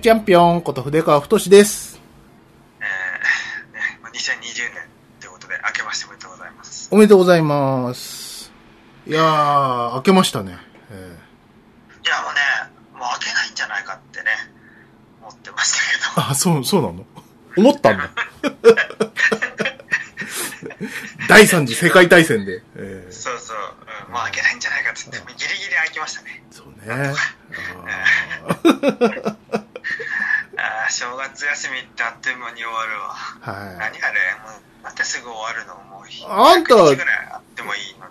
チャンピオンこと筆川太志です。えー、ね、まあ2020年ということで、明けましておめでとうございます。おめでとうございます。いやー、明けましたね。えいや、もうね、もう明けないんじゃないかってね、思ってましたけど、ー、あ、そう、そうなの？思ったんだ。第三次世界大戦で。えー、そうそう、うん、もう明けないんじゃないかって言って、ギリギリ開きましたね。そうね。あ正月休みってあっという間に終わるわ。ーはい。何あれ？もう、なんですぐ終わるのもう、あんた100日ぐらいあってもいいの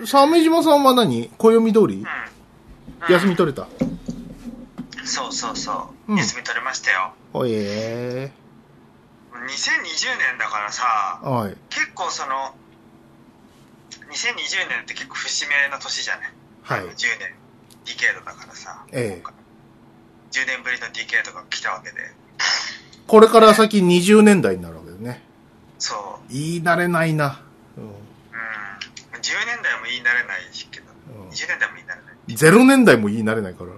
に。鮫島さんは何？暦通り？うん。休み取れた？そうそうそう。うん休み取れましたよ。おいえ2020年だからさ、ー。はい。結構その、2020年って結構節目の年じゃない？はい。10年、ディケードだからさ、ええ10年ぶりのディケードが来たわけで、これから先20年代になるわけですね。そう、言い慣れないな。うんうん、10年代も言い慣れないしけど、うん20年代も言い慣れない。ゼロ年代も言い慣れないから。ね。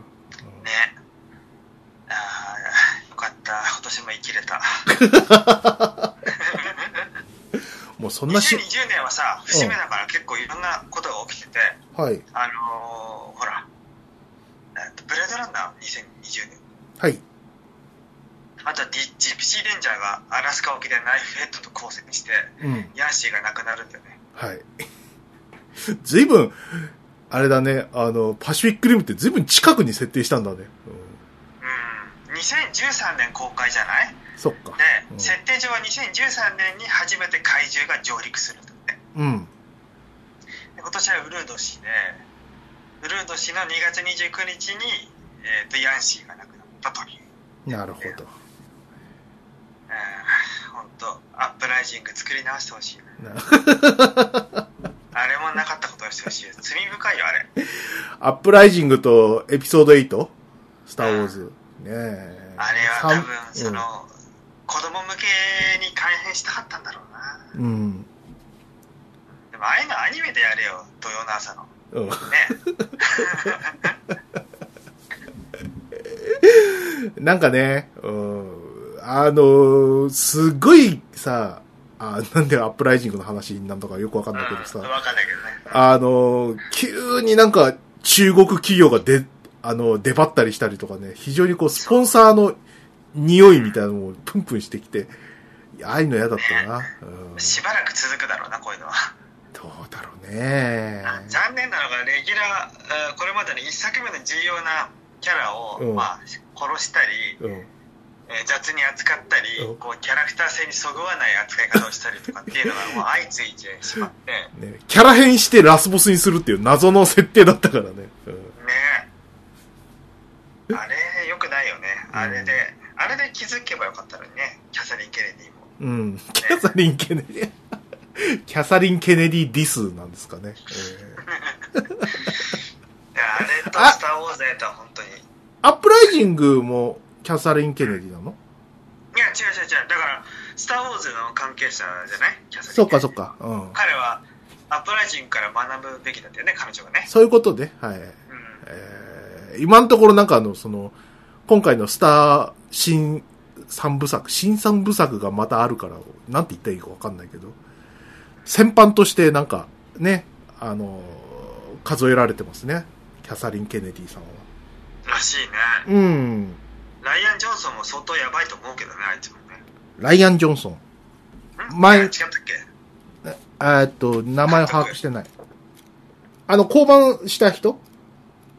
ああ、よかった。今年も生きれた。もうそんなし、2020年はさ、節目だから結構いろんなことが起きてて、はい。あのーほら、えっとブレードランナー2020年。はい。あとはディジプシーレンジャーがアラスカ沖でナイフヘッドと交戦して、うん。ヤンシーが亡くなるんだよね。はい。ずいぶん、あれだね、あの、パシフィックリムってずいぶん近くに設定したんだね。うん、うん。2013年公開じゃない？そっか。で、うん設定上は2013年に初めて怪獣が上陸するんだって。うん。で今年はウルード氏で、ウルード氏の2月29日に、えっ、と、ヤンシーが亡くなったという。なるほど。えー、ほんと、アップライジング作り直してほしいあれもなかったことにしてほしい。罪深いよ、あれ。アップライジングとエピソード 8? スターウォーズ。ねえ。あれは多三分、その、子供向けに改変したかったんだろうな。うん。でも、ああいうのアニメでやれよ、土曜の朝の。うん。ね。なんかね、うん、あの、すごいさ、あなんでアップライジングの話なんとかよくわかんうん、ないけどさ、わかんないけどね。あの、急になんか中国企業がで、あの、出張ったりしたりとかね、非常にこう、スポンサーの匂いみたいなのをプンプンしてきて、ああいうの嫌だったな。うん、しばらく続くだろうな、こういうのは。どうだろうね。残念なのが、レギュラー、えーこれまでの1作目の重要なキャラを、うんまあ、殺したり、うん。えー雑に扱ったり、うんこうキャラクター性にそぐわない扱い方をしたりとかっていうのがもう相次いでしまって、ね ね、キャラ変してラスボスにするっていう謎の設定だったからね。うんあれ、よくないよね。あれで、あれで気づけばよかったのにね、キャサリン・ケネディも。うん。キャサリン・ケネディ。キャサリン・ケネディ・ ディスなんですかね。えーあれとあスター・ウォーズやとは本当に。いアップライジングもキャサリン・ケネディなの？や、違う違う違う。だから、スター・ウォーズの関係者じゃない？キャサリン。そっかそっ。か。うん。彼は、アップライジングから学ぶべきだったよね、彼女がね。そういうことで、はい。うん。えー今のところなんかあの、その、今回のスター新三部作、新三部作がまたあるから、なんて言ったらいいかわかんないけど、先般としてなんか、ね、あの、数えられてますね。キャサリン・ケネディさんは。らしいね。うん。ライアン・ジョンソンも相当やばいと思うけどね、あいつもね。ライアン・ジョンソン。ん？前違ったっけ？えーっと、名前把握してない。あの、降板した人？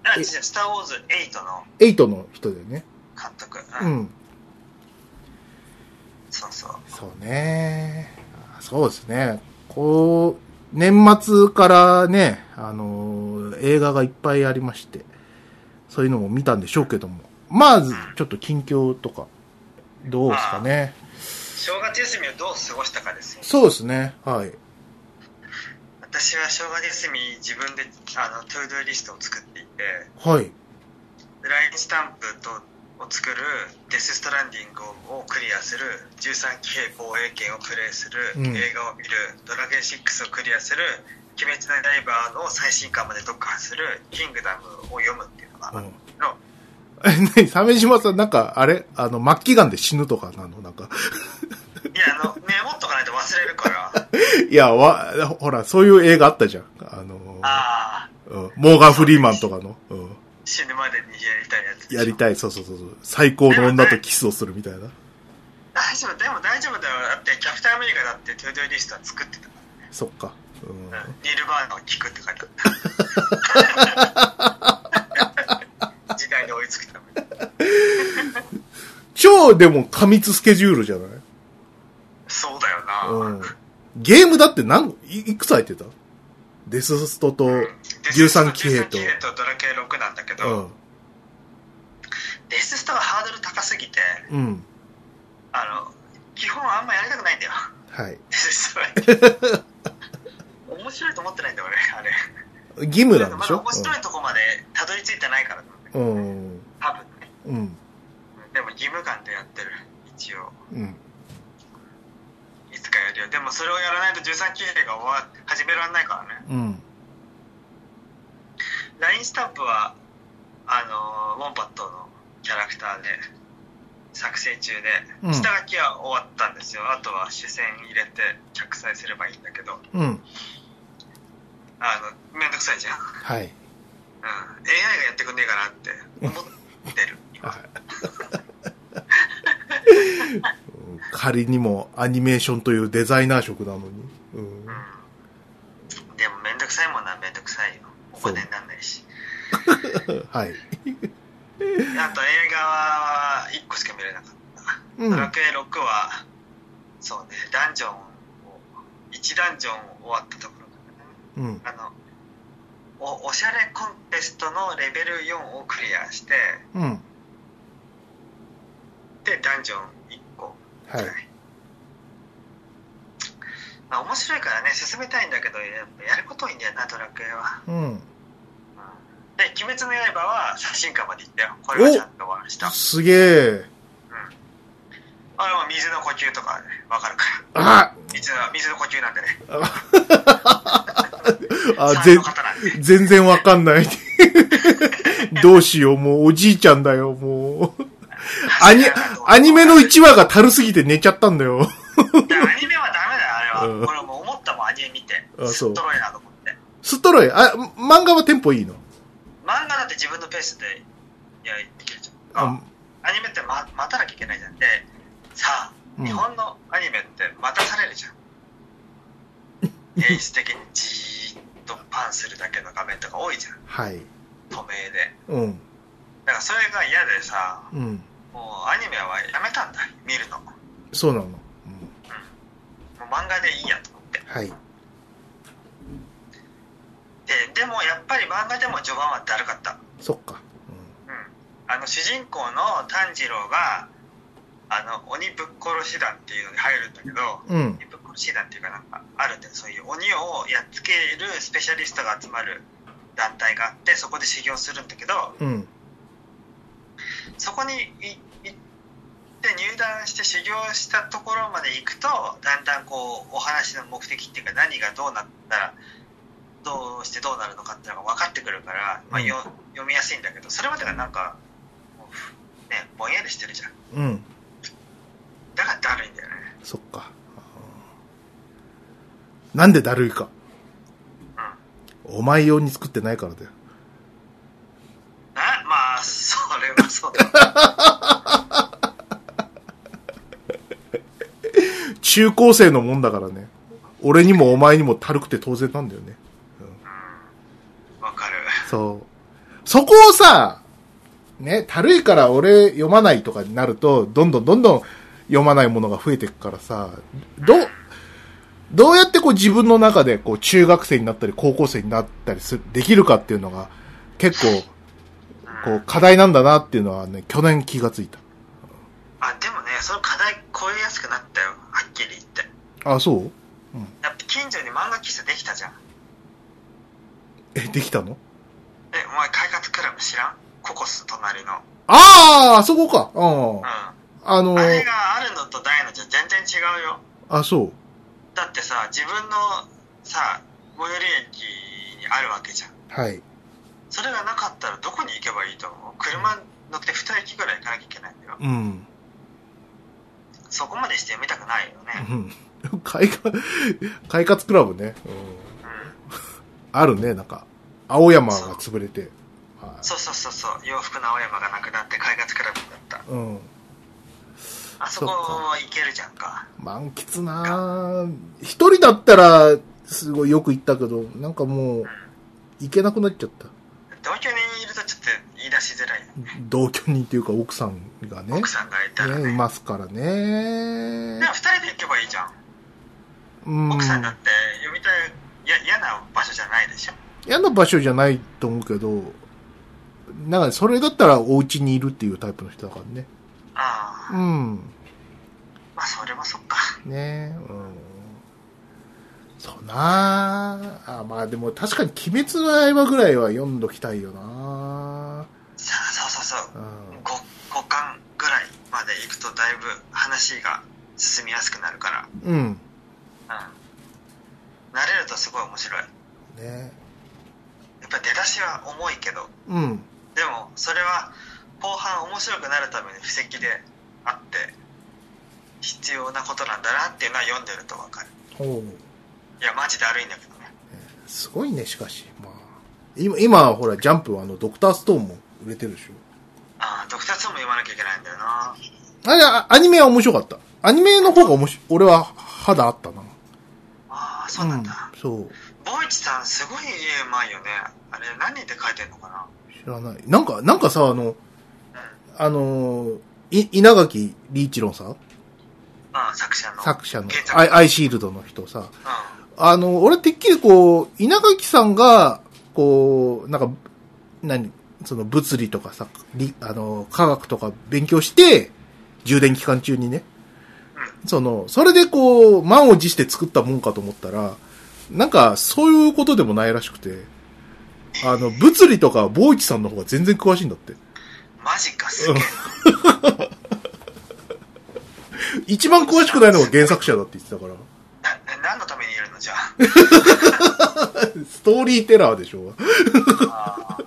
あ、違う、スター・ウォーズ8のエイトの人だよね。監督。ううん。ん。そうそう。そうね。あそうですね。こう、年末からね、あのー映画がいっぱいありまして、そういうのも見たんでしょうけども。まず、ちょっと近況とか、どうですかね。正月休みをどう過ごしたかですよ。そうですね。はい。私は正月休み自分であの to-do リストを作っていて、はい。LINE スタンプとを作るデス・ストランディングをクリアする13騎兵防衛圏をプレイする、うん映画を見るドラゲン6をクリアする鬼滅の刃の最新刊まで読破するキングダムを読むっていうのが、うん。のえ、なに、鮫島さん、なんか、あれ？あの、末期癌で死ぬとかなの？なんか。いや、あの、メモっとかないと忘れるから。いや、わ、ほら、そういう映画あったじゃん。あの、ああ、うん、モーガン・フリーマンとかの。うん。死ぬまでにやりたいやつやりたい、そうそうそうそう。最高の女とキスをするみたいな。大丈夫、でも大丈夫だよ。だって、キャプテンアメリカだって to-do リストは作ってたかそっか。うん。ら。うんニルバーナを聞くって書いてあった。時代に追いつくために。超でも過密スケジュールじゃない？そうだよな。うん。ゲームだって何、いいくつ入ってた？デスストと、で13騎兵と13騎兵とドラケ6なんだけうど、ん。デスストがハードル高すぎて、うん。あの、基本あんまやりたくないんだよ。はい。デスストは。面白いと思ってないんだよ、俺、あれ。義務なんでましょ？だ面白いとこまでたどり着いてないからうん。多分ね。うん。でも義務感でやってる、一応。うん。いつかやるよ。でもそれをやらないと13騎兵が終わ始められないからね。うん。LINE スタンプは、あのーウォンパットのキャラクターで作成中うんで、下書きは終わったんですよ。あとは主線入れて着彩すればいいんだけど、うん。あの、めんどくさいじゃん。はい。AI がやってくんねえかなって思ってる。今 仮にもアニメーションというデザイナー職なのに。うん。うん。でもめんどくさいものはめんどくさいよ。お金になんないし。はい。あと映画は1個しか見れなかった。うんドラクエ6は、そうね、ダンジョンを、1ダンジョン終わったところからね。うん。あの、おおしゃれコンテストのレベル4をクリアして、うん。で、ダンジョン1個。はい。まあ面白いからね、進めたいんだけど、やっぱやること多いんだよな、ドラクエは。うん。で、鬼滅の刃は写真館まで行ったよ。これはちゃんと終わらした。すげえ。あれは水の呼吸とかね、わかるから。あ水の水の呼吸なんでね。あ、ぜ。全然わかんない。どうしよう、もうおじいちゃんだよ、もう。アニ、アニメの1話がたるすぎて寝ちゃったんだよ。アニメはダメだよ、あれは。うん俺もう思ったもん、アニメ見て。あそうすっとろいなと思って。ストロイ、あ、漫画はテンポいいの？漫画だって自分のペースで、いや、るじゃん。アニメってま待たなきゃいけないじゃん。で、さあ、うん日本のアニメって待たされるじゃん。演出的にじーっとパンするだけの画面とか多いじゃん。はい。透明で。うん。だからそれが嫌でさ、うん。もうアニメはやめたんだ、見るの。もそうなの。うん、う漫画でいいやと思って。はい。で、でもやっぱり漫画でも序盤はだるかった。そっか。うん。あの主人公の炭治郎が、あの、鬼ぶっ殺し団っていうのに入るんだけど、うん。うん。鬼ぶっ殺し団っていうかなんかあるんだよ。そういう鬼をやっつけるスペシャリストが集まる団体があって、そこで修行するんだけど、うん。そこにい行って入団して修行したところまで行くと、だんだんこう、お話の目的っていうか何がどうなったら、どうしてどうなるのかっていうのが分かってくるから、まあ、よ読みやすいんだけど、それまでがなんか、ね、ぼんやりしてるじゃん。うん。だからだるいんだよね。そっか。なんでだるいか。お前用に作ってないからだよ。なまあ、それはそうだ。中高生のもんだからね。俺にもお前にもたるくて当然なんだよね。わかる。そう。そこをさ、ね、たるいから俺読まないとかになると、どんどんどんどん読まないものが増えていくからさ、どう、どうやってこう自分の中でこう中学生になったり高校生になったりする、できるかっていうのが結構こう課題なんだなっていうのはね、去年気がついた。あ、でもね、その課題超えやすくなったよ。はっきり言って。あ、そう？やっぱ近所に漫画喫茶できたじゃん。え、できたの？え、お前快活クラブ知らん？ココス隣の。ああ、あそこか。ううん。ん。あのあれがあるのとないのじゃ全然違うよ。あ、そう。だってさ、自分のさ、最寄り駅にあるわけじゃん。はい。それがなかったらどこに行けばいいと思う？車乗って2駅ぐらい行かなきゃいけないんだよ。うん。そこまでして読みたくないよね。うん。快活、快活クラブね。うん。うん。あるね、なんか。青山が潰れて。はそうそうそうそう。洋服の青山がなくなって快活クラブになった。い。うん。あそこ行けるじゃんか。満喫なぁ一人だったら、すごいよく行ったけど、なんかもう、行けなくなっちゃった。同居にいるとちょっと言い出しづらい。同居人っていうか奥さんがね。奥さんがいたらね。ね、いますからね。でも二人で行けばいいじゃん。うん。奥さんだって読みたい、いや嫌な場所じゃないでしょ？嫌な場所じゃないと思うけど、なんかそれだったらお家にいるっていうタイプの人だからね。ああ、うん。まあそれもそっか。ねうん。そうなああ、まあでも確かに鬼滅の刃ぐらいは読んどきたいよなさあ、そうそうそう。うん。5, 5巻ぐらいまで行くとだいぶ話が進みやすくなるから。うん。うん。慣れるとすごい面白い。ねやっぱ出だしは重いけど、うん。でもそれは後半面白くなるために布石であって、必要なことなんだなっていうのは読んでるとわかる。ほう。いや、マジだるいんだけどね。すごいね、しかし。まあ。今、今、ほら、ジャンプはあの、ドクターストーンも売れてるでしょ。ああ、ドクター2も読まなきゃいけないんだよな。あれ、あアニメは面白かった。アニメの方が面白い。俺は肌あったな。ああ、そうなんだ。うん。そう。ボイチさんすごい絵うまいよね。あれ何人で描いてんのかな？知らない。なんか、なんかさ、あの、うん。あのーい、稲垣理一郎さん？ああ、作者の。作者のアイアイシールドの人さ。うあの、俺てっきりこう、稲垣さんが、こう、なんか、何、その物理とかさ、理あの、科学とか勉強して、充電期間中にね。その、それでこう、満を持して作ったもんかと思ったら、なんか、そういうことでもないらしくて、あの、物理とか、坊一さんの方が全然詳しいんだって。ん。マジか、すげえ。一番詳しくないのが原作者だって言ってたから。な、な何のためにいるのじゃストーリーテラーでしょ。あ。あ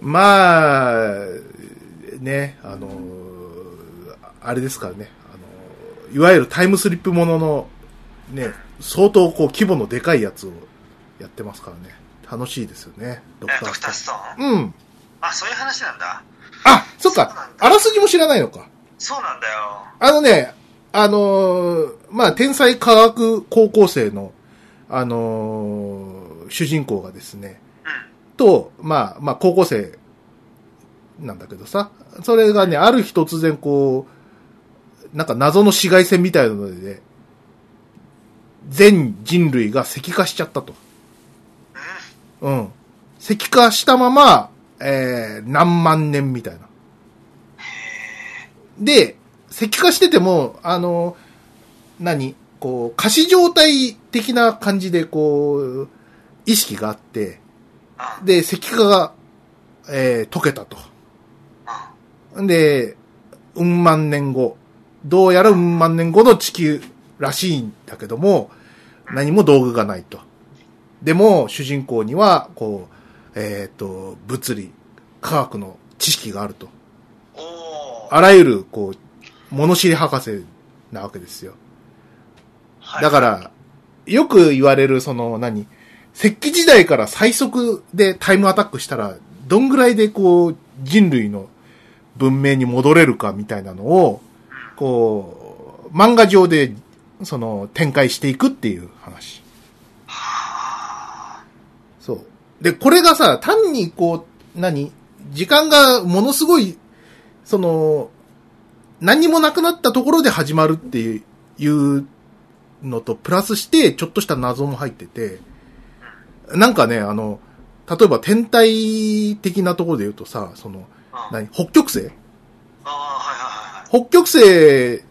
まあ、ね、あの、あれですからね、あの、いわゆるタイムスリップものの、ね、相当こう規模のでかいやつをやってますからね。楽しいですよね、ドクターストーン？うん。あ、そういう話なんだ。あ、そっか。あらすじも知らないのか。そうなんだよ。あのね、あのーまあ、天才科学高校生の、あのー主人公がですね、うん。と、まあ、まあ、高校生なんだけどさ、それがね、ある日突然こう、なんか謎の紫外線みたいなので、全人類が石化しちゃったと。うん。うん。石化したまま、えー、何万年みたいな。で、石化してても、あの、何こう、仮死状態的な感じで、こう、意識があって、で、石化が、えー、溶けたと。ん。で、うん万年後。どうやらうん万年後の地球らしいんだけども、何も道具がないと。でも、主人公には、こう、えっ、と、物理、科学の知識があると。あらゆる、こう、物知り博士なわけですよ。はいだから、よく言われる、その、何石器時代から最速でタイムアタックしたら、どんぐらいでこう、人類の文明に戻れるかみたいなのを、こう、漫画上で、その、展開していくっていう話。はそう。で、これがさ、単にこう、何？時間がものすごい、その、何にもなくなったところで始まるっていうのと、プラスして、ちょっとした謎も入ってて、なんかね、あの、例えば天体的なところで言うとさ、その。何？北極星。北極星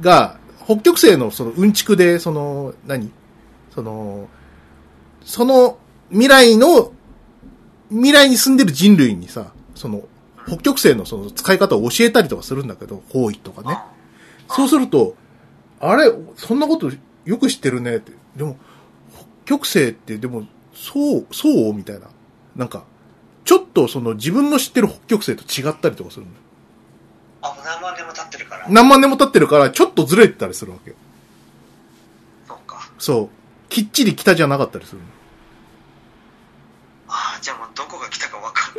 が、北極星のそのうんちくで、その、何？その、その未来の、未来に住んでる人類にさ、その、北極星のその使い方を教えたりとかするんだけど、方位とかね。そうすると、あれ、そんなことよく知ってるねって。でも、北極星って、でも、そう、そう？みたいな。なんか、ちょっとその自分の知ってる北極星と違ったりとかするのよ。あ、何万年も経ってるから。何万年も経ってるから、ちょっとずれてたりするわけよ。そうか。そう。きっちり北じゃなかったりするの。じゃあもうどこが来たかわかん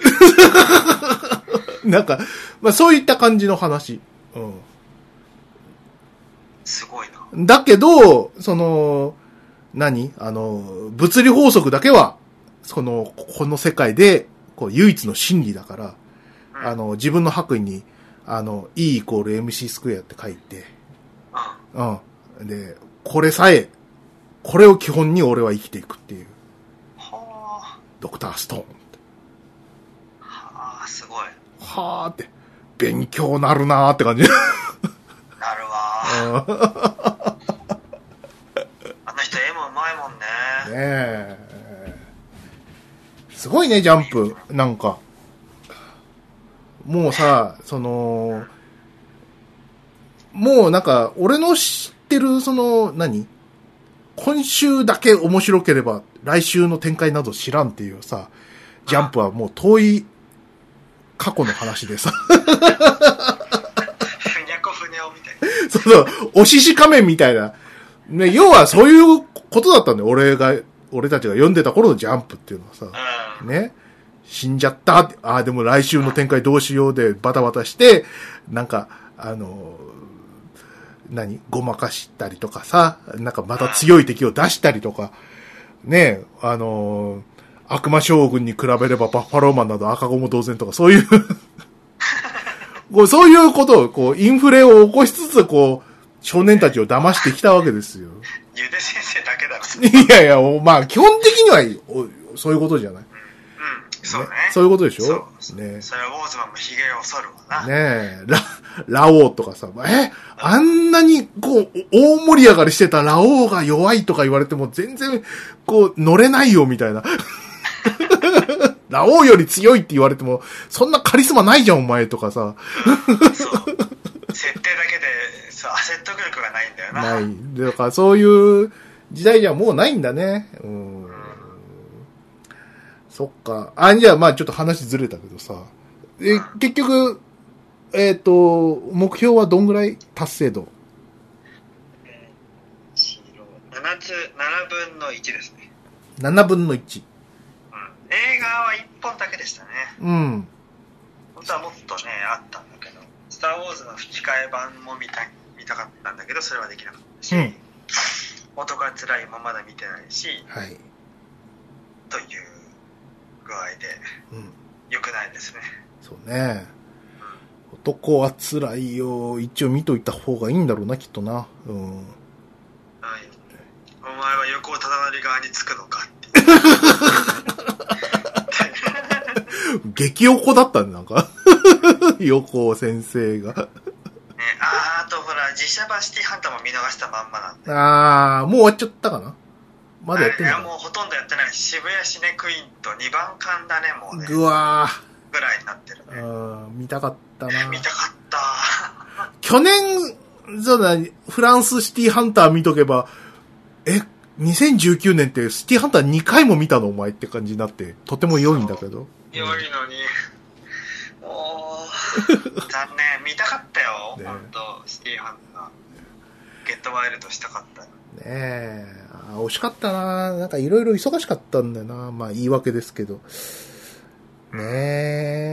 ない。なんか、まあそういった感じの話。うん。すごいな。だけど、その、何？あの、物理法則だけは、その、この世界で、こう、唯一の真理だから、うん、あの、自分の白衣に、あの、E イコール MC スクエアって書いて、うん。うん。で、これさえ、これを基本に俺は生きていくっていう、はドクターストーン。あ、はあ、すごい。はーって、勉強なるなーって感じ。なるわー。あの人絵もうまいもんね。ねえ。すごいね、ジャンプ。なんか。もうさ、その、もうなんか、俺の知ってる、その、何？今週だけ面白ければ、来週の展開など知らんっていうさ、ジャンプはもう遠い過去の話でさ、ふにゃこふにゃおみたいな。そうそう、おしし仮面みたいな。ね、要はそういうことだったんだよ。俺が、俺たちが読んでた頃のジャンプっていうのはさ。うん。ね。死んじゃったって。ああ、でも来週の展開どうしようでバタバタして、なんか、あの、何ごまかしたりとかさ、なんかまた強い敵を出したりとか、ねあの、悪魔将軍に比べればバッファローマンなど赤子も同然とか、そういう こうそういうことを、こう、インフレを起こしつつ、こう、少年たちを騙してきたわけですよ。ゆで先生だけだろ。いやいや、おまあ、基本的にはお、そういうことじゃない。そうね。そういうことでしょ？そうねそれはウォーズマンもヒゲを剃るわな。ねえ、ラ、ラオウとかさ、え、あんなに、こう、大盛り上がりしてたラオウが弱いとか言われても全然、こう、乗れないよ、みたいな。ラオウより強いって言われても、そんなカリスマないじゃん、お前とかさ。そう。設定だけで、そう、説得力がないんだよな。ない。だから、そういう時代じゃもうないんだね。うん。そっか。あ、じゃあ、まあちょっと話ずれたけどさ。え、結局、えっ、と、目標はどんぐらい？達成度白7つ、7分の1ですね。?7 分の1。うん。映画は1本だけでしたね。うん。本当はもっとね、あったんだけど、スター・ウォーズの吹き替え版も見た見たかったんだけど、それはできなかったし、うん元が辛いもまだ見てないし、はい。という具合で、うん。良くないですね。そうね。男は辛いよ。一応見といた方がいいんだろうな、きっとな。うん。はい。お前は横尾忠則側につくのかって。激横だったね、なんか。横尾先生が。ね、あーあとほら、実写版シティハンターも見逃したまんまなんで。あー、もう終わっちゃったかなまだやってんいや、のかもうほとんどやってない。渋谷シネクイーンと2番館だね、もうね。ぐわぐらいになってるー。ね。うん見たかったな。見たかった。去年、そうだ、フランスシティハンター見とけば、え、2019年ってシティハンター2回も見たの？お前って感じになって、とても良いんだけど。良いのに。もう、残念。見たかったよ。ね本当シティハンター。ゲットワイルドしたかった。ねえ、あー惜しかったななんかいろいろ忙しかったんだよなまあ言い訳ですけど。ね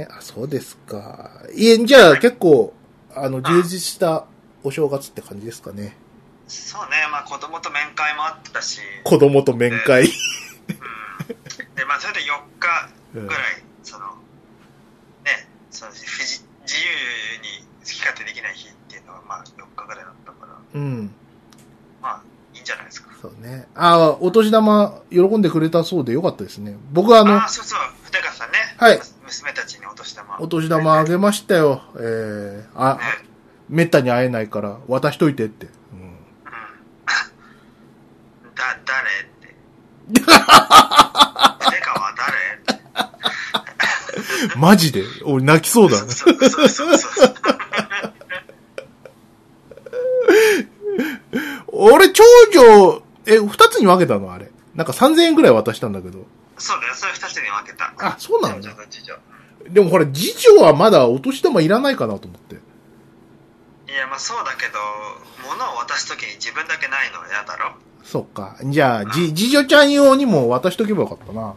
え、あ、そうですか。いえ、じゃあ結構、あの、充実したお正月って感じですかね。そうね、まあ子供と面会もあったし、子供と面会。うん。で、まあそれで4日ぐらい、その、ね、その不自自由に好き勝手できない日っていうのはまあ4日ぐらいだったから、うん。まあじゃないですか。そうね。ああ、お年玉喜んでくれたそうでよかったですね。僕はあの、ああ、そうそう、筆川さんね。はいむ娘たちにお年玉。お年玉あげましたよ。ええあ、ね。めったに会えないから渡しといてって。うん。うん。だ、誰って。筆川誰って。マジで？俺泣きそうだ。そうそうそうそうそう。俺、長女、え、二つに分けたのあれ。なんか3000円くらい渡したんだけど。そうだよ、それ二つに分けた。あ、そうなの？長女と次女。でもほら、次女はまだお年玉いらないかなと思って。いや、まあそうだけど、物を渡すときに自分だけないのは嫌だろそっか。じゃあ、じ、次女ちゃん用にも渡しとけばよかったな。うん。うん。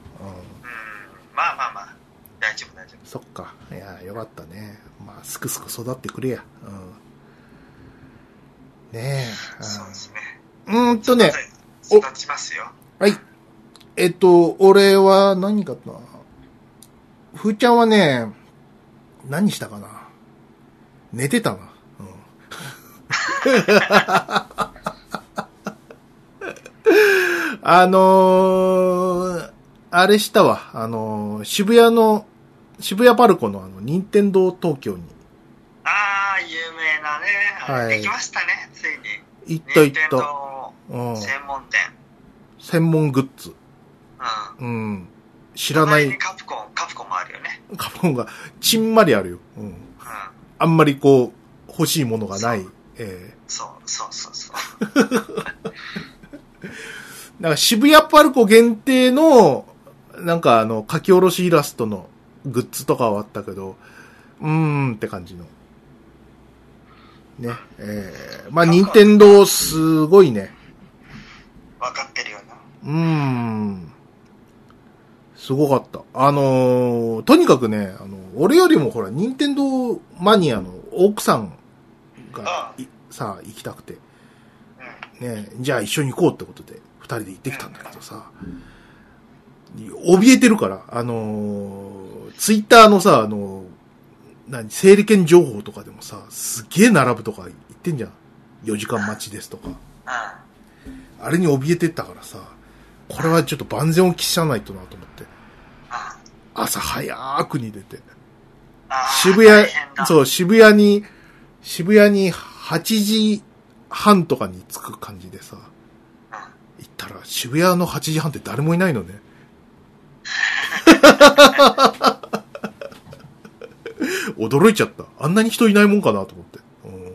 まあまあまあ、大丈夫大丈夫。そっか。いや、よかったね。まあ、すくすく育ってくれや。うん。ねえ。そうですね。うん。とね、お育ちますよ。はい。えっと、俺は何かな。ふーちゃんはね、何したかな？寝てたな。うん、あのー、あれしたわ。あのー、渋谷の、渋谷パルコのあの、任天堂東京にああ、有名なね。はいできましたね。行った行った。堂うん。専門店。専門グッズ。うん。うん。知らないカプコン、カプコンもあるよね。カプコンがちんまりあるよ。うん。うん。あんまりこう、欲しいものがない。えそう、そうそうそう。えだから渋谷パルコ限定の、なんかあの、書き下ろしイラストのグッズとかはあったけど、うーんって感じの。ね。ええまあ、任天堂すごいね。分かってるよな。うーん。すごかった。あのーとにかくね、あの、俺よりもほら、任天堂マニアの奥さんがい、さ、行きたくて。うん。ね、じゃあ一緒に行こうってことで、二人で行ってきたんだけどさ、怯えてるから、あのーツイッターのさ、あのー何、整理券情報とかでもさ、すげえ並ぶとか言ってんじゃん。4時間待ちですとか。うん。あれに怯えてったからさ、これはちょっと万全を期さないとなと思って。うん。朝早くに出て。渋谷そう、渋谷に、渋谷に8時半とかに着く感じでさ、うん。行ったら渋谷の8時半って誰もいないのね。驚いちゃった。あんなに人いないもんかなと思って。うん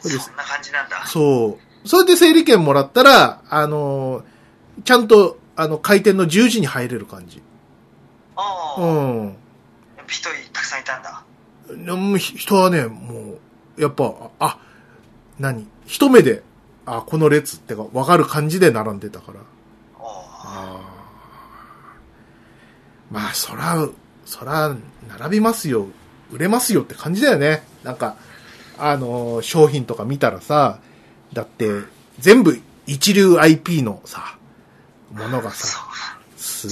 そんな感じなんだ。そう。それで整理券もらったら、あのーちゃんと、あの、開店の10時に入れる感じ。おお、うん。人たくさんいたんだ。人はね、もう、やっぱ、あ、何？一目で、あ、この列ってか、わかる感じで並んでたから。あーまあ、そら、そら、並びますよ。売れますよって感じだよね。なんか、あのー商品とか見たらさ、だって、全部一流 IP のさ、ものがそさ、う、す。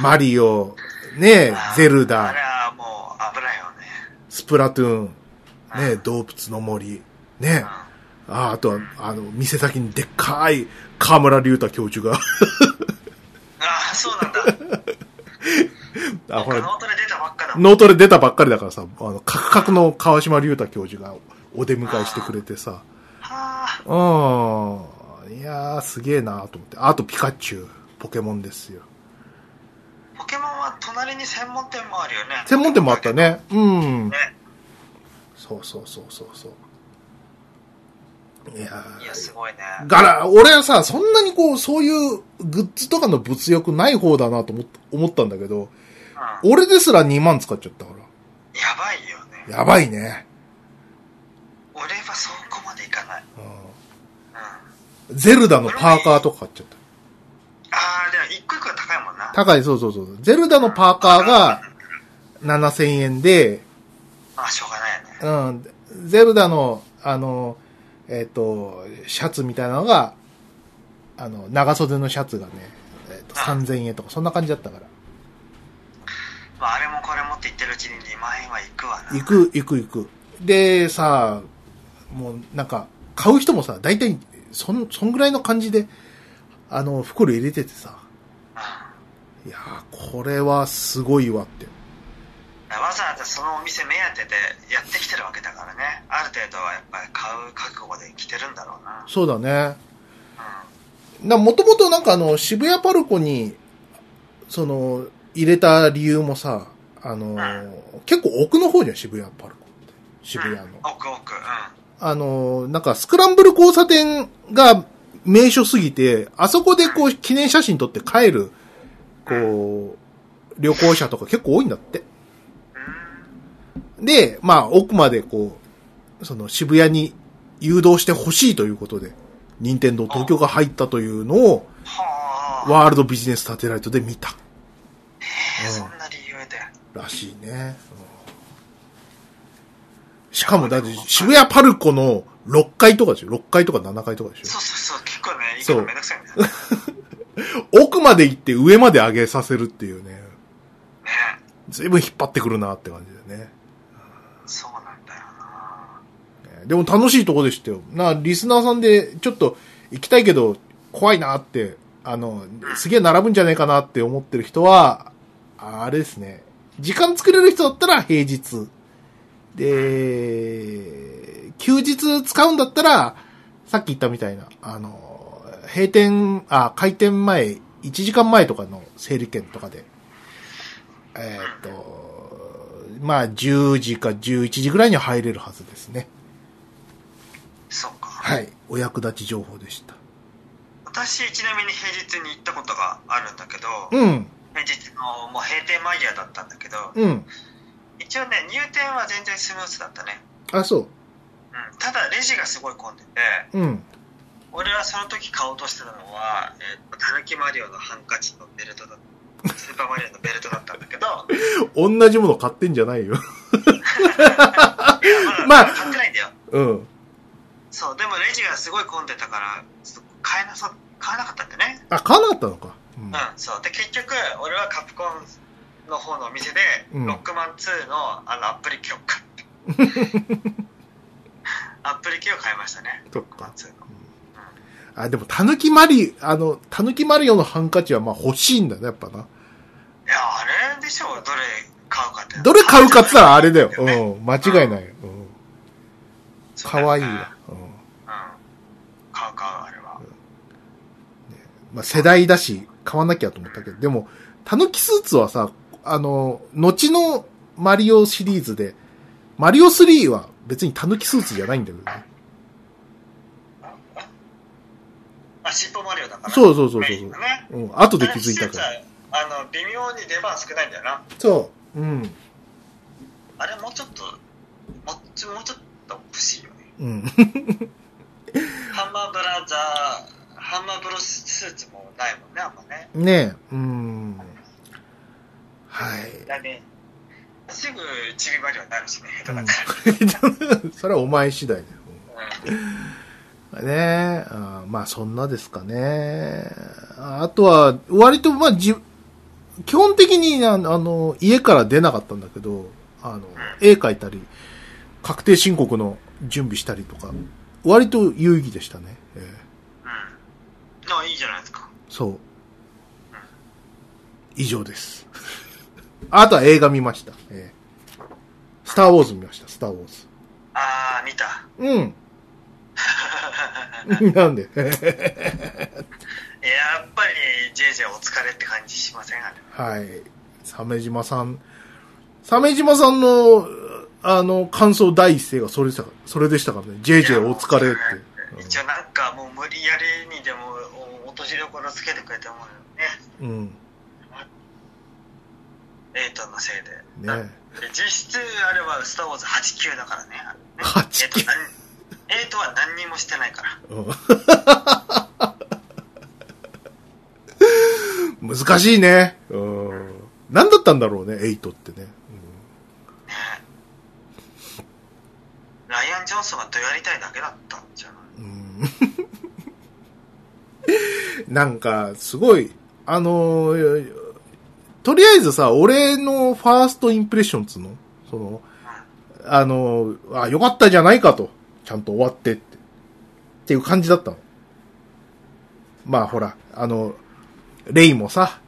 マリオ、ねゼルあダれ、はもう危ないよね。スプラトゥーン、ねうん動物の森、ねうん。ああとは、あの、店先にでっかい川島隆太教授が、ああ、そうなんだ。あ、ほら、脳トレ出たばっかだートで出たばっかりだからさ、あの、カクカクの川島隆太教授がお出迎えしてくれてさ、はあ。うん。いやー、すげえなーと思って。あと、ピカチュウ、ポケモンですよ。ポケモンは隣に専門店もあるよね。専門店もあった。ね。うん。ね。そうそうそうそうそう。いやいや、ーすごいね。ガラ、俺はさ、そんなにこう、そういうグッズとかの物欲ない方だなと思ったんだけど、うん。俺ですら2万使っちゃったから。やばいよね。やばいね。俺はそこまでいかない。ううん。んゼルダのパーカーとか買っちゃった。ああ、でも一個一個高いもんな。高い、そうそうそう。ゼルダのパーカーが7000円で、ああ、しょうがないよね。うん、ゼルダの、あの、えっ、と、シャツみたいなのが、あの、長袖のシャツがね、えっ、と、3000円とか、そんな感じだったから。まあ、あれもこれもって言ってるうちに2万円はいくわな。行く、行く、行く。で、さ、もう、なんか、買う人もさ、大体、そん、そんぐらいの感じで、あの、袋入れててさ、ういやー、これはすごいわって。ん。わざわざそのお店目当てでやってきてるわけだからね。ある程度はやっぱり買う覚悟で来てるんだろうな。そうだね。もともとなんかあの、渋谷パルコに、その、入れた理由もさ、あの、結構奥の方じゃん、渋谷パルコって。渋谷の。ん。奥奥。うん。あの、なんかスクランブル交差点が名所すぎて、あそこでこう記念写真撮って帰るこう、旅行者とか結構多いんだって。うん。で、まあ、奥までこう、その渋谷に誘導してほしいということで、任天堂東京が入ったというのを、はあ。ワールドビジネスサテライトで見た。えーうんそんな理由で。らしいね。うんしかも、だって渋谷パルコの6階とかでしょ ?6 階とか7階とかでしそうそうそう、結構ね、行くめんどくさいんだよね。ょ 奥まで行って上まで上げさせるっていうね。ねずいぶん引っ張ってくるなって感じでね。そうなんだよなでも楽しいとこでしたよ。な、リスナーさんでちょっと行きたいけど怖いなって、あの、すげえ並ぶんじゃないかなって思ってる人は、あれですね。時間作れる人だったら平日。で、休日使うんだったら、さっき言ったみたいな、あの、閉店、あ、開店前、1時間前とかの整理券とかで、えーっと、まあ、10時か11時ぐらいには入れるはずです。はい。お役立ち情報でした。私、ちなみに平日に行ったことがあるんだけど、うん。平日のもう閉店間際だったんだけど、うん。一応ね、入店は全然スムーズだったね。あ、そうん。ただ、レジがすごい混んでて、う。うん。俺はその時買おうとしてたのは、えぬきマリオのハンカチのベルトだった。スーパーマリオのベルトだったんだけど、同じもの買ってんじゃないよ。まあ買ってないんだよ。うん。そう、でもレジがすごい混んでたから、ちょっと買えなそう、買えなかったんだよね。あ、買わなかったのか。うんうん、そう。で、結局、俺はカプコンの方のお店で、うんロックマン2のあのアプリ機を買って。アプリ機を買いましたね。そっかロックマン2の。あ、でも、たぬきマリ、あの、たぬきマリオのハンカチはまあ欲しいんだね、やっぱな。いや、あれでしょ、どれ買うかって。どれ買うかって言ったらあれだよ。ねうん。間違いないよ。うん。かわいいわ。うん。うん。買う買う、あれは。まあ世代だし、買わなきゃと思ったけど、でも、たぬきスーツはさ、あの、後のマリオシリーズで、マリオ3は別にたぬきスーツじゃないんだけどね。あ、尻尾マリオだから。そうそうそうそうね。うん。後で気づいたから。あの、微妙に出番少ないんだよな。そう。うん。あれもうちょっと、もうちょっと欲しいよね。うん。ハンマーブラザー、ハンマーブロスーツもないもんね、あんまね。ねえ。うん。はい。だね。すぐちびまりはなるしね、下手だから。それはお前次第だよ。うんねえ。まあ、そんなですかね。あとは、割と、まあ、じ、基本的にあの、あの家から出なかったんだけど、あの、絵描いたり、確定申告の準備したりとか、割と有意義でしたね。あ、いいじゃないですか。そう。以上です。あとは映画見ました。ええスター・ウォーズ見ました、スター・ウォーズ。あー、見た。うん。なんで？やっぱり JJ お疲れって感じしませんはい。鮫島さん。鮫島さんの、あの、感想第一声がそれでしたかそれでしたからね。JJ お疲れって。一応なんかもう無理やりにでもとしどころつけてくれてもね。うん。エイトのせいで。ね。実質あれは「スター・ウォーズ8級だからね。ね8級エイトは何にもしてないから。うん。難しいね。うん。何だったんだろうね、エイトってね。ね。ライアン・ジョンソンがどやりたいだけだったんじゃない？うん なんか、すごい、あのーとりあえずさ、俺のファーストインプレッションっつうの？その、あのーあ、よかったじゃないかと。ちゃんと終わってって。っていう感じだったの。まあほら、あの、レイもさ、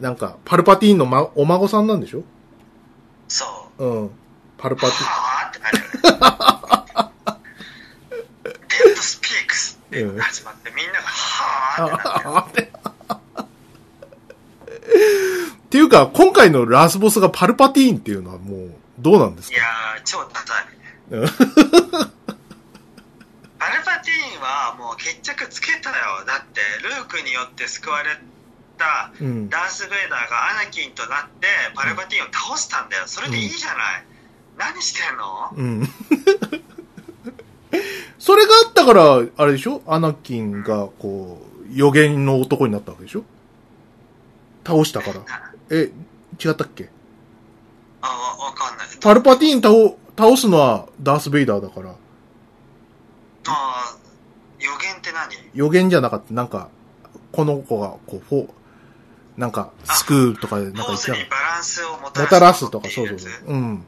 なんか、パルパティーンの、ま、お孫さんなんでしょ？そううん。パルパティはあってなるよね デスピークス始まってみんながはあってなって。っていうか、今回のラスボスがパルパティーンっていうのはもう、どうなんですか？いやー超ダサい。うん。パルパティーンはもう決着つけたよ。だってルークによって救われったうん。ダース・ベイダーがアナキンとなってパルパティンを倒したんだよ。それでいいじゃない、何してんの？うん。それがあったから、あれでしょ？アナキンが、こう、予言の男になったわけでしょ？倒したから。え、違ったっけ？あわわかんないパルパティーン倒、倒すのはダース・ベイダーだから。ああ予言って何？予言じゃなかった。なんか、この子が、こう、フォなんか、救うとかで、なんか言ってなかっにバランスをもた。らすとか、そうそうそういうん。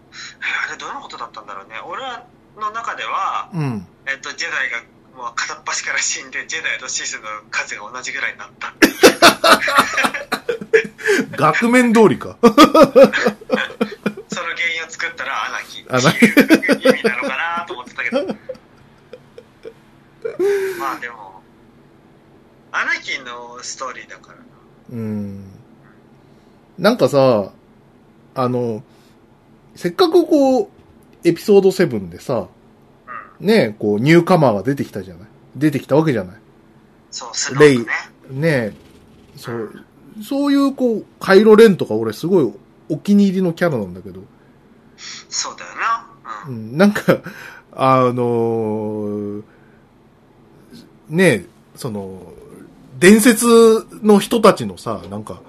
あれどんなことだったんだろうね俺らの中では、うん。えっと、ジェダイがもう片っ端から死んでジェダイとシスの数が同じぐらいになった。額面通りか。その原因を作ったらアナキ。っていう意味なのかなと思ってたけど。まあでもアナキンのストーリーだからな。うん。なんかさ、あの、せっかくこう、エピソード7でさ、うんねこう、ニューカマーが出てきたじゃない？出てきたわけじゃない？そうスノークね。ねそう、そういうこう、カイロレンとか俺すごいお気に入りのキャラなんだけど、そうだよな。ううんん、なんか、あのーねその、伝説の人たちのさ、なんか、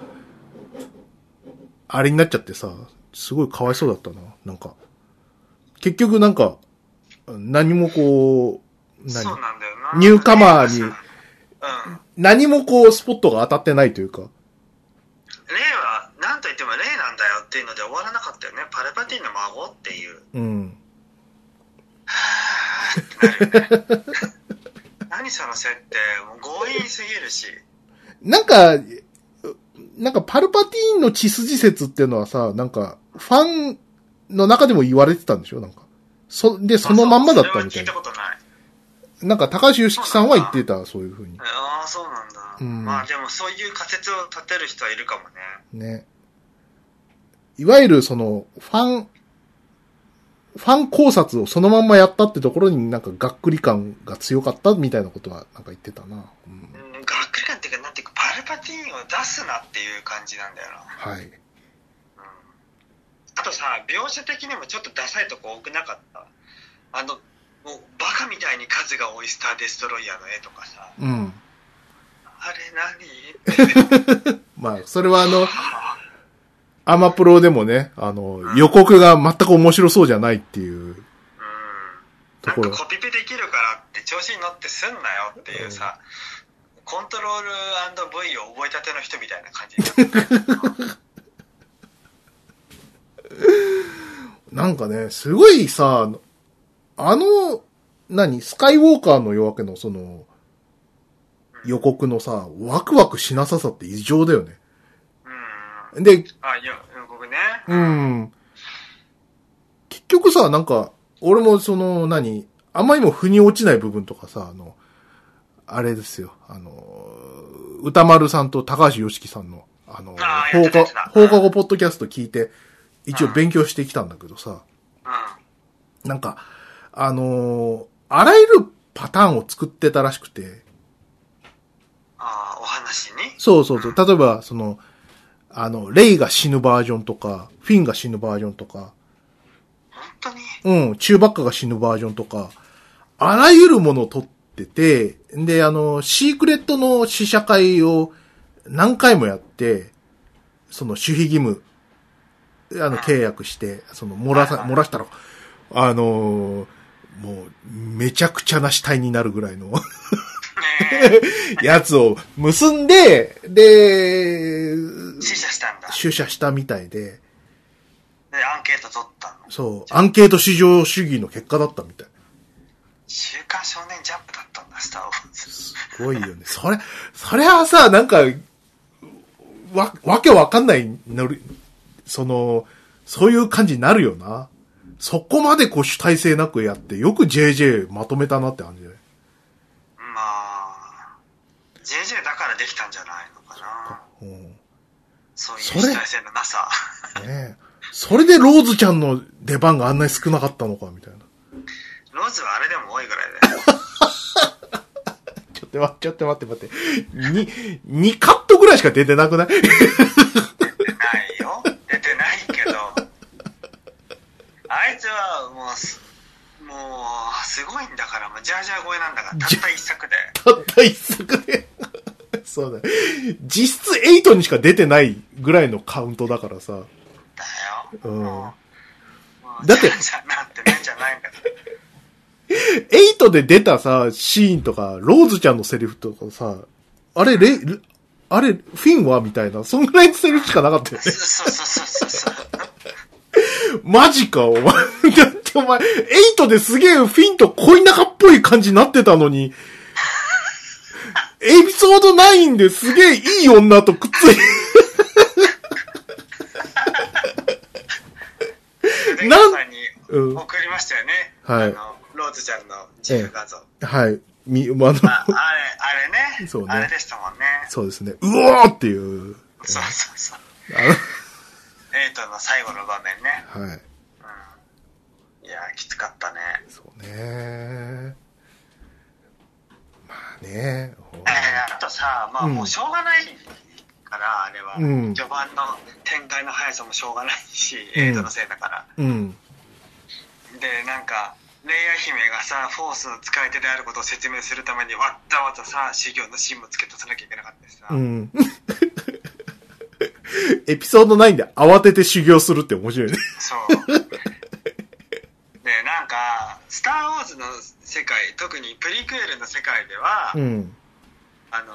あれになっちゃってさ、すごいかわいそうだったな。なんか、結局なんか、何もこう、何？そうなんだよな。ニューカマーにうん。何もこう、スポットが当たってないというか、レイは何と言ってもレイなんだよっていうので終わらなかったよね。パルパティンの孫っていう。うん。何その設定。もう強引すぎるし。なんか、なんかパルパティーンの血筋説っていうのはさ、なんか、ファンの中でも言われてたんでしょ？なんか。そ、で、そのまんまだったみたいな聞いた。ことないなんか、高橋良樹さんは言ってた、そういうふうに。ああそうなんだ、うんまあでもそういう仮説を立てる人はいるかもねね。いわゆる、その、ファン、ファン考察をそのまんまやったってところになんかがっくり感が強かったみたいなことはなんか言ってたな。うん、うんがっくり感っていうかなんていうかパルパティーンを出すなっていう感じなんだよな、はい。うん、あとさ描写的にもちょっとダサいとこ多くなかった？あのもうバカみたいに数が多いスター・デストロイヤーの絵とかさ。うん。あれ何？まあ、それはあの、アマプロでもね、あの、予告が全く面白そうじゃないっていううん。ところ。なんか。コピペできるからって調子に乗ってすんなよっていうさ、コントロール &V を覚えたての人みたいな感じになってる なんかね、すごいさ、あの、何スカイウォーカーの夜明けのその、予告のさ、ワクワクしなささって異常だよね。うんで、あいや僕ねうん。結局さ、なんか、俺もその、何あんまりも腑に落ちない部分とかさ、あの、あれですよ、あの、歌丸さんと高橋良樹さんの、あの、放課放課後ポッドキャスト聞いて、一応勉強してきたんだけどさ、うん。なんか、あのーあらゆるパターンを作ってたらしくて、ああお話に？そうそうそう。例えば、その、あの、レイが死ぬバージョンとか、フィンが死ぬバージョンとか、本当に？うん、チューバッカが死ぬバージョンとか、あらゆるものを撮ってて、で、あの、シークレットの試写会を何回もやって、その守秘義務、あの、契約して、その、漏らさ、漏らしたら、あのーもう、めちゃくちゃな死体になるぐらいの。やつを結んで、で、死者したんだ。出社したみたいで、でアンケート取ったの。そう、アンケート至上主義の結果だったみたい。週刊少年ジャンプだったんだスター・ウォーズ。すごいよね。それ、それはさ、なんか、わ、わけわかんないのり、その、そういう感じになるよな。そこまでこう主体性なくやって、よく JJ まとめたなって感じで。まあ JJ だからできたんじゃないのかなうん。そういう主体性のなさねえ。それでローズちゃんの出番があんなに少なかったのか、みたいな。ローズはあれでも多いぐらいだよ ちょっと待って、ちょっと待って待って。に、2カッとぐらいしか出てなくない出てないよ。出てないけど。あいつはもうす、もう、すごいんだから、もうジャージャー超えなんだから、たった一作で。たった一作で。そうだ。実質8にしか出てないぐらいのカウントだからさ。だよ。うんだってジャージャーなんてねんじゃないんだから。8で出たさ、シーンとか、ローズちゃんのセリフとかさ、あれ、レ、レあれ、フィンは？みたいな、そんぐらいのセリフしかなかったよね。そうそうそうそうそう。マジか、お前。だってお前、8ですげえフィンと恋仲っぽい感じになってたのに、エピソード9ですげえいい女とくっついなんさんにうん送りましたよね。はいローズちゃんの自由画像。はい。み、あの、ああれ、あれね。そうねあれでしたもんね。そうですね。うおーっていう。そうそうそう。あエイトの最後の場面ね。の、はい。うん。いやー、きつかったね。そうね。まあね。えー、あとさ、まあうんもうしょうがないから、あれは。うん序盤の展開の速さもしょうがないし、うんエイトのせいだから。うん。で、なんか、レイヤ姫がさ、フォースの使い手であることを説明するためにわざわざさ、修行のシーンも付け足さなきゃいけなかったしさ。うん。エピソード9で慌てて修行するって面白いね。そう。で、なんか、スター・ウォーズの世界、特にプリクエルの世界では、うん。あの、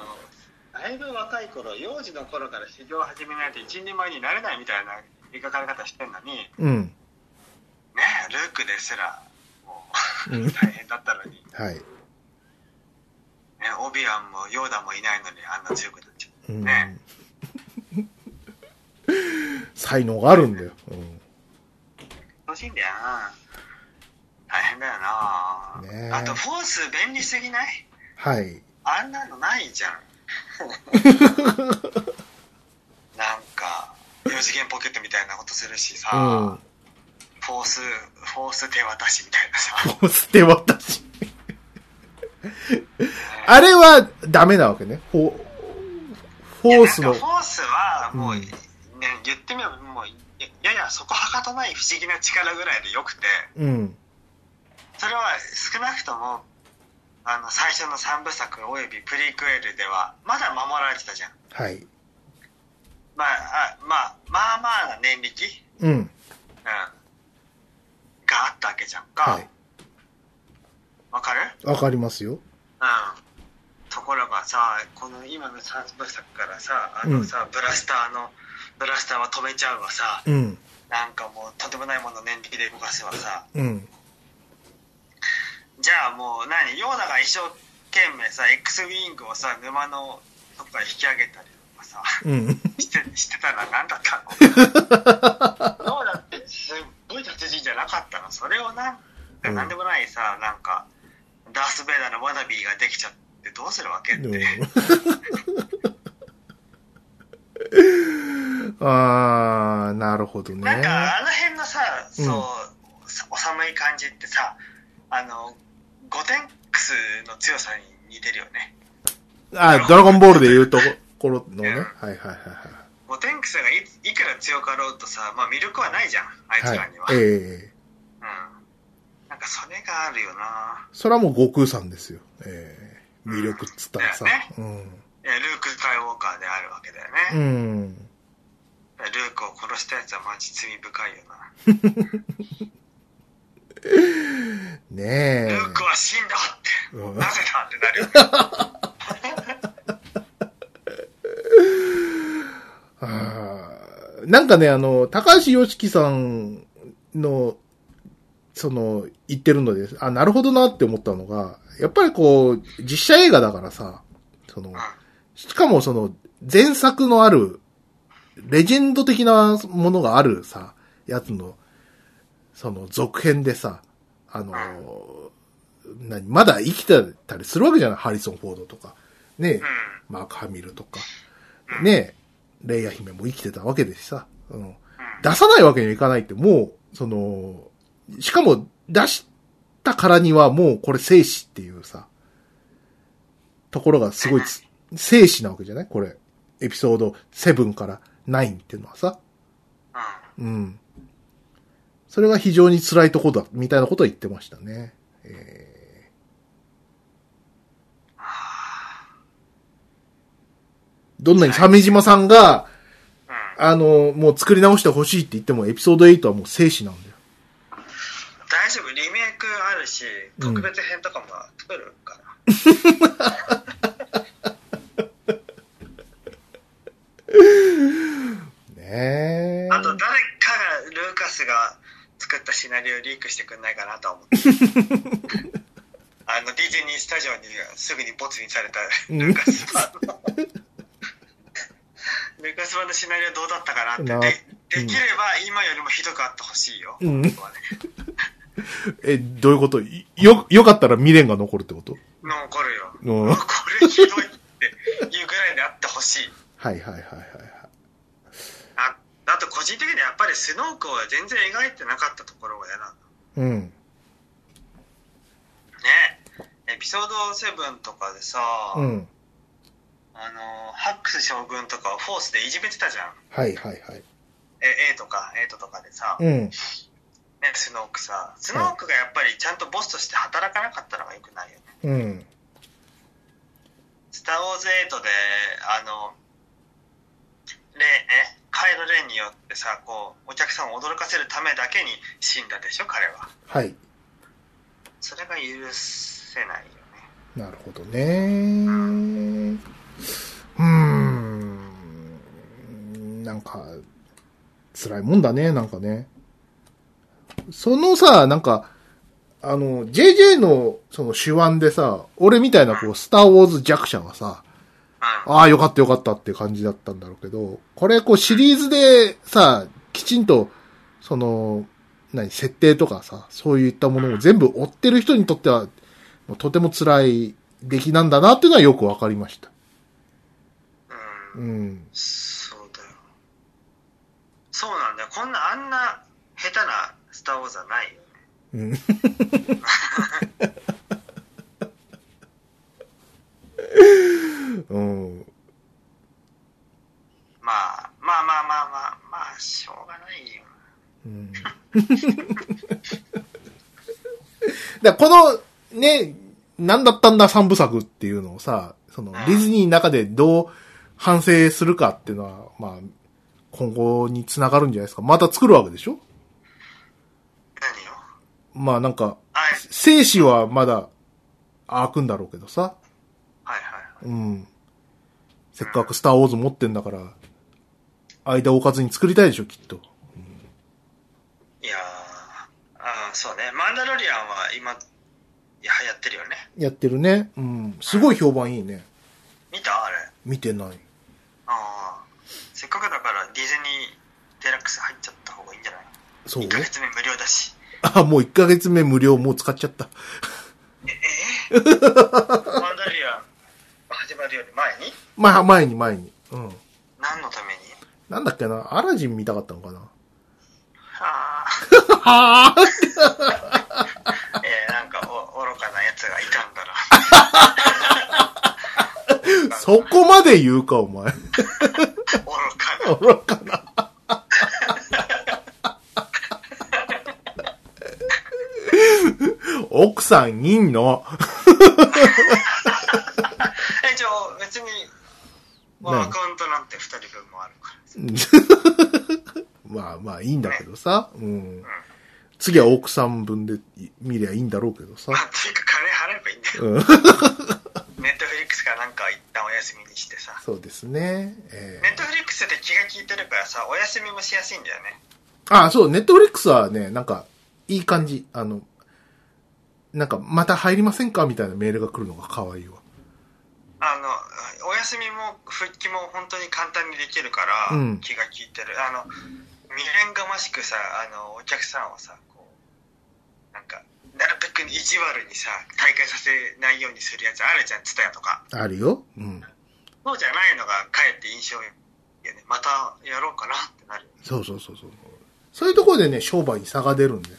だいぶ若い頃、幼児の頃から修行を始めないと一人前になれないみたいな描かれ方してんのに、うん。ねルークですら、もう大変だったのに、はい。ね、オビアンもヨーダもいないのにあんな強くなっちゃう。うんね。才能があるんだよ。うん。欲しいんだよな大変だよなねえあと、フォース便利すぎない？はい。あんなのないじゃん。なんか、4次元ポケットみたいなことするしさ、うん。フォース、フォース手渡しみたいなさ。もう捨て渡し。あれはダメなわけね。フォフォースの。フォースはもう、うんね、言ってみればもう、やややそこはかとない不思議な力ぐらいでよくて、うん。それは少なくとも、あの、最初の3部作およびプリクエルでは、まだ守られてたじゃん。はい。まあ、あまあ、まあまあな年力、うん。うん、があったわけじゃんか。はい。わかる？わかりますよ。うん。ところがさ、この今の3部作からさ、あのさ、ブラスターの、ブラスターは止めちゃうわさ、うん。なんかもうとんでもないものを念力で動かすわさ、うん。じゃあもう何？ヨーダが一生懸命さ、X ウィングをさ、沼のとこから引き上げたりとかさ、うん。してしてたら何だったの？ヨーダってすっごい達人じゃなかったの？それをなんうんなんでもないさ、なんか、ダース・ベイダーのワナビーができちゃってどうするわけって。あー、なるほどね。なんかあの辺のさ、うんそう、さお寒い感じってさ、あの、ゴテンクスの強さに似てるよね。あ、ドラゴンボールで言うところのね。うんはいはいはいゴテンクスがいいくら強かろうとさ、まあ魅力はないじゃん、あいつはい。らには。はい。ええうん。なんかそれがあるよな。それはもう悟空さんですよ。ええ魅力っつったらさ。ねうん。いやルーク・スカイウォーカーであるわけだようね。ん。ルークを殺したやつはマジ罪深いよな。ねえ。ルークは死んだって、うんなぜだってなるよね。あーなんかね、あの、高橋良樹さんの、その、言ってるので、あ、なるほどなって思ったのが、やっぱりこう、実写映画だからさ、その、しかもその、前作のある、レジェンド的なものがあるさ、やつの、その、続編でさ、あの、何、まだ生きてたりするわけじゃない？ハリソン・フォードとか、ね、うん。マーク・ハミルとか、ね、レイヤ姫も生きてたわけですしさ、うん、出さないわけにはいかないって、もう、その、しかも出したからにはもうこれ生死っていうさ、ところがすごいつ、生死なわけじゃない？これ。エピソード7から9っていうのはさ。うん。うん。それが非常に辛いとこだ、みたいなことを言ってましたね。えーどんなに鮫島さんが、うん。あの、もう作り直してほしいって言っても、エピソード8はもう静止なんだよ。大丈夫、リメイクあるし、うん特別編とかも作るから。ねえ。あと、誰かが、ルーカスが作ったシナリオをリークしてくんないかなとは思って。あの、ディズニースタジオにすぐにボツにされたルーカス版の。ルーカス版のシナリオどうだったかなって。なでできれば今よりもひどくあってほしいよ。うん え、どういうこと？いよ、よかったら未練が残るってこと？残るよ。うんこれひどいっていうぐらいであってほしい。はいはいはいはいはい。ああと個人的にはやっぱりスノークを全然描いてなかったところが嫌なの。うん。ねエピソード7とかでさ、うん。あのハックス将軍とかをフォースでいじめてたじゃんはいはいはい。え A とか A とかでさ、うん。ね、スノークさスノークがやっぱりちゃんとボスとして働かなかったのがよくないよねうん。スター・ウォーズ8であのレえカイロ・レンによってさこうお客さんを驚かせるためだけに死んだでしょ彼ははい。それが許せないよねなるほどね。うーん。なんか、辛いもんだね、なんかね。そのさ、なんか、あの、JJ のその手腕でさ、俺みたいなこう、スターウォーズ弱者はさ、うんああ、よかったよかったって感じだったんだろうけど、これこうシリーズでさ、きちんと、その、何、設定とかさ、そういったものを全部追ってる人にとっては、とても辛い出来なんだなっていうのはよくわかりました。うんうん。そうだよそうなんだよこんなあんな下手なスター・ウォーズはないよねうん。うん。まあまあまあまあまあまあしょうがないようん。だこの、ね、何だったんだ三部作っていうのをさ、その、ディズニーの中でどう反省するかっていうのは、まあ、今後につながるんじゃないですか。また作るわけでしょ？何よまあなんか、生死はまだ開くんだろうけどさ。うん。せっかくスターウォーズ持ってんだから、間置かずに作りたいでしょ、きっと。いやーあーそうねマンダロリアンは今いや流行ってるよねやってるね。うん。すごい評判いいね。見た？あれ見てない。ああせっかくだからディズニーデラックス入っちゃった方がいいんじゃない？そう？1ヶ月目無料だし あ、もう1ヶ月目無料もう使っちゃった。ええ？マンダロリアン始まるより前に？まあ、前に前に。うん。何のために？なんだっけな、アラジン見たかったのかな？あはああ えー、なんかお愚かなやつがいたんだな そこまで言うか、お前。愚かな愚かな。奥さんいんの？別にワン何アカウントなんて2人分もあるから まあまあいいんだけどさ。うん。次は奥さん分で見りゃいいんだろうけどさま。あっていうか金払えばいいんだようん。ネットフリックスかなんか一旦お休みにしてさそうですね。えネットフリックスって気が利いてるからさお休みもしやすいんだよねー、あ、そう、ネットフリックスはね、なんか、いい感じ。あの、なんか、また入りませんか？みたいなメールが来るのが可愛いわ。あのお休みも復帰も本当に簡単にできるから、うん気が利いてるあの未練がましくさあのお客さんをさこうなんかなるべく意地悪にさ大会させないようにするやつあるじゃんツタヤとかあるよ。うん。そうじゃないのがかえって印象よねまたやろうかなってなるそうそうそうそう。そういうところでね、商売に差が出るんだよ。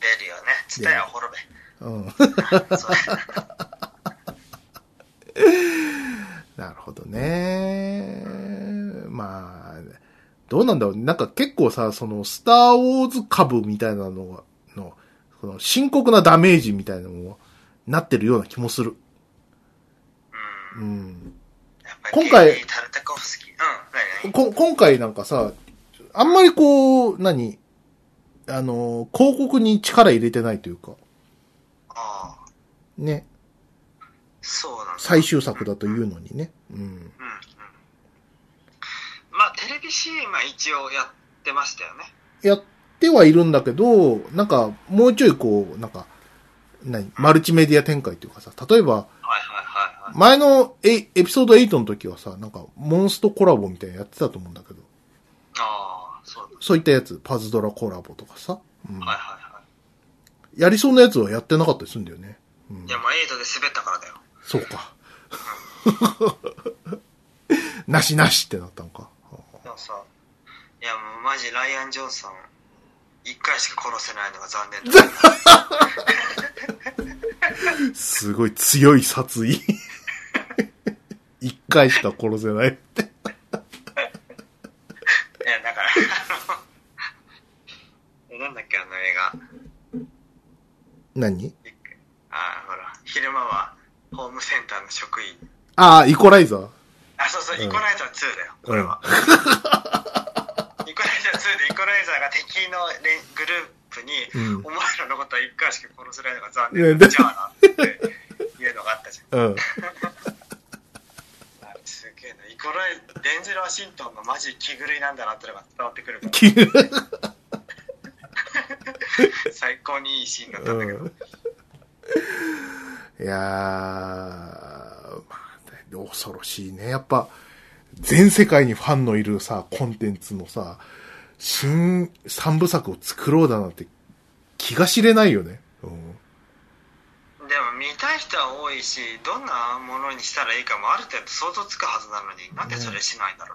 出るよねツタヤは滅べうん。うん。そうななるほどね。まあ、どうなんだろう。なんか結構さ、その、スターウォーズ株みたいなのが、の、その深刻なダメージみたいなのも、なってるような気もする。うん。今回今回なんかさ、あんまりこう、何あの、広告に力入れてないというか、ああ、ね。そうなんだ。最終作だというのにね。うん。うんうん。まあ、テレビ CM は一応やってましたよね。やってはいるんだけど、なんか、もうちょいこう、なんか、何？マルチメディア展開というかさ、例えば。前のエエピソード8の時はさ、なんか、モンストコラボみたいなのやってたと思うんだけど、ああ、そうだ。そういったやつ、パズドラコラボとかさ、うんはいはいはやりそうなやつはやってなかったりするんだよね。うんい。いや、もうエイトで滑ったからだよ。そうか。なしなしってなったのか。でもさ、いやもうマジライアン・ジョンソン、一回しか殺せないのが残念だ。すごい強い殺意。一回しか殺せないって。いや、だから、あの、えなんだっけ、あの映画。何？あほら、昼間はホームセンターの職員。ああ、イコライザー？あ、そうそう、うんイコライザー2だよ、これは。イコライザー2 でイコライザーが敵の連グループに、うんお前らのことは一回しか殺せないのが残念だ。じゃあなっていうのがあったじゃん。うん。あすげえな。イコライ、デンゼル・ワシントンがマジ気狂いなんだなってのが伝わってくるから、き 最高にいいシーンだったんだけど。うんいやー、まあ、恐ろしいね。やっぱ、全世界にファンのいるさ、コンテンツのさ、新三部作を作ろうだなんて気が知れないよね。うんでも見たい人は多いし、どんなものにしたらいいかもある程度想像つくはずなのに、なんでそれしないんだろ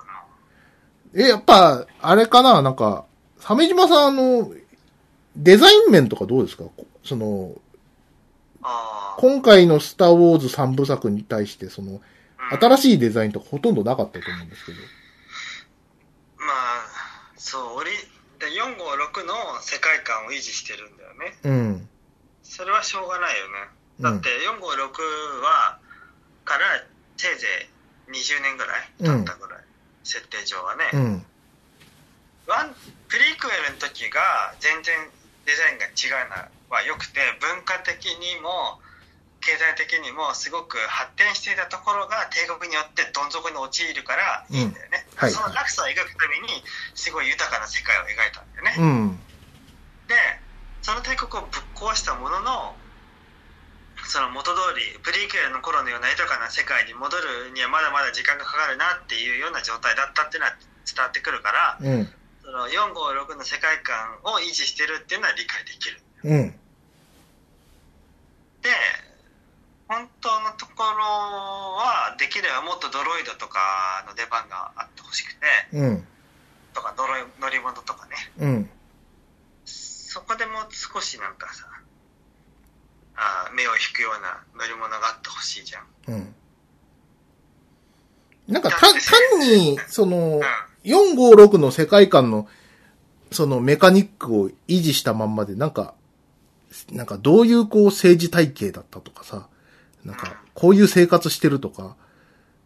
うな。え、やっぱ、あれかな？なんか、鮫島さん、あの、デザイン面とかどうですか？こその。今回のスターウォーズ三部作に対して、その、うん新しいデザインとかほとんどなかったと思うんですけど。まあ、そう、俺、で456の世界観を維持してるんだよね。うん。それはしょうがないよね。うんだって456は、からせいぜい20年ぐらい経ったぐらい、設定上はね。うん。ワンプリクエルの時が全然デザインが違うのは良くて文化的にも経済的にもすごく発展していたところが帝国によってどん底に陥るからいいんだよね、うんはいその落差を描くためにすごい豊かな世界を描いたんだよね、うん。でその帝国をぶっ壊したもののその元通りプリクエルの頃のような豊かな世界に戻るにはまだまだ時間がかかるなっていうような状態だったっていうのは伝わってくるから、うん。その456の世界観を維持してるっていうのは理解できる。うん。で、本当のところは、できればもっとドロイドとかの出番があってほしくて、うん。とかドロイ乗り物とかね、うん。そこでもう少しなんかさ、あー目を引くような乗り物があってほしいじゃん。うん。なんか、単、単に、そのうん、456の世界観の、そのメカニックを維持したまんまで、なんか、なんかどういうこう政治体系だったとかさ、なんか、こういう生活してるとか、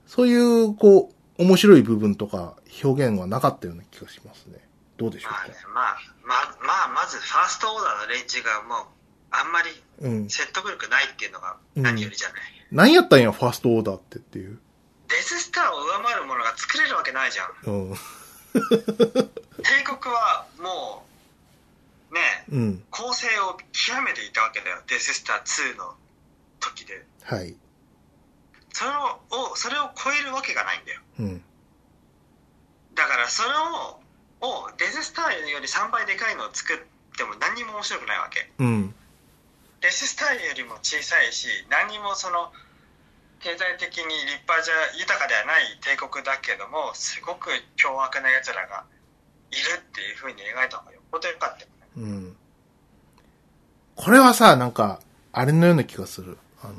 そういうこう、面白い部分とか表現はなかったような気がしますね。どうでしょうか？まあね、まあ、まあ、まあ、まずファーストオーダーの連中がもう、あんまりうん。説得力ないっていうのが何よりじゃない。何やったんや、ファーストオーダーってっていう。デススターを上回るものが作れるわけないじゃん。うん。帝国はもうねうん。構成を極めていたわけだよデススター2の時ではい。それをそれを超えるわけがないんだようん。だからそれををデススターより3倍でかいのを作っても何にも面白くないわけうん。デススターよりも小さいし何にもその経済的に立派じゃ豊かではない帝国だけどもすごく凶悪な奴らがいるっていう風に描いた方がよっぽどよかったうん。これはさ、なんか、あれのような気がする。あの、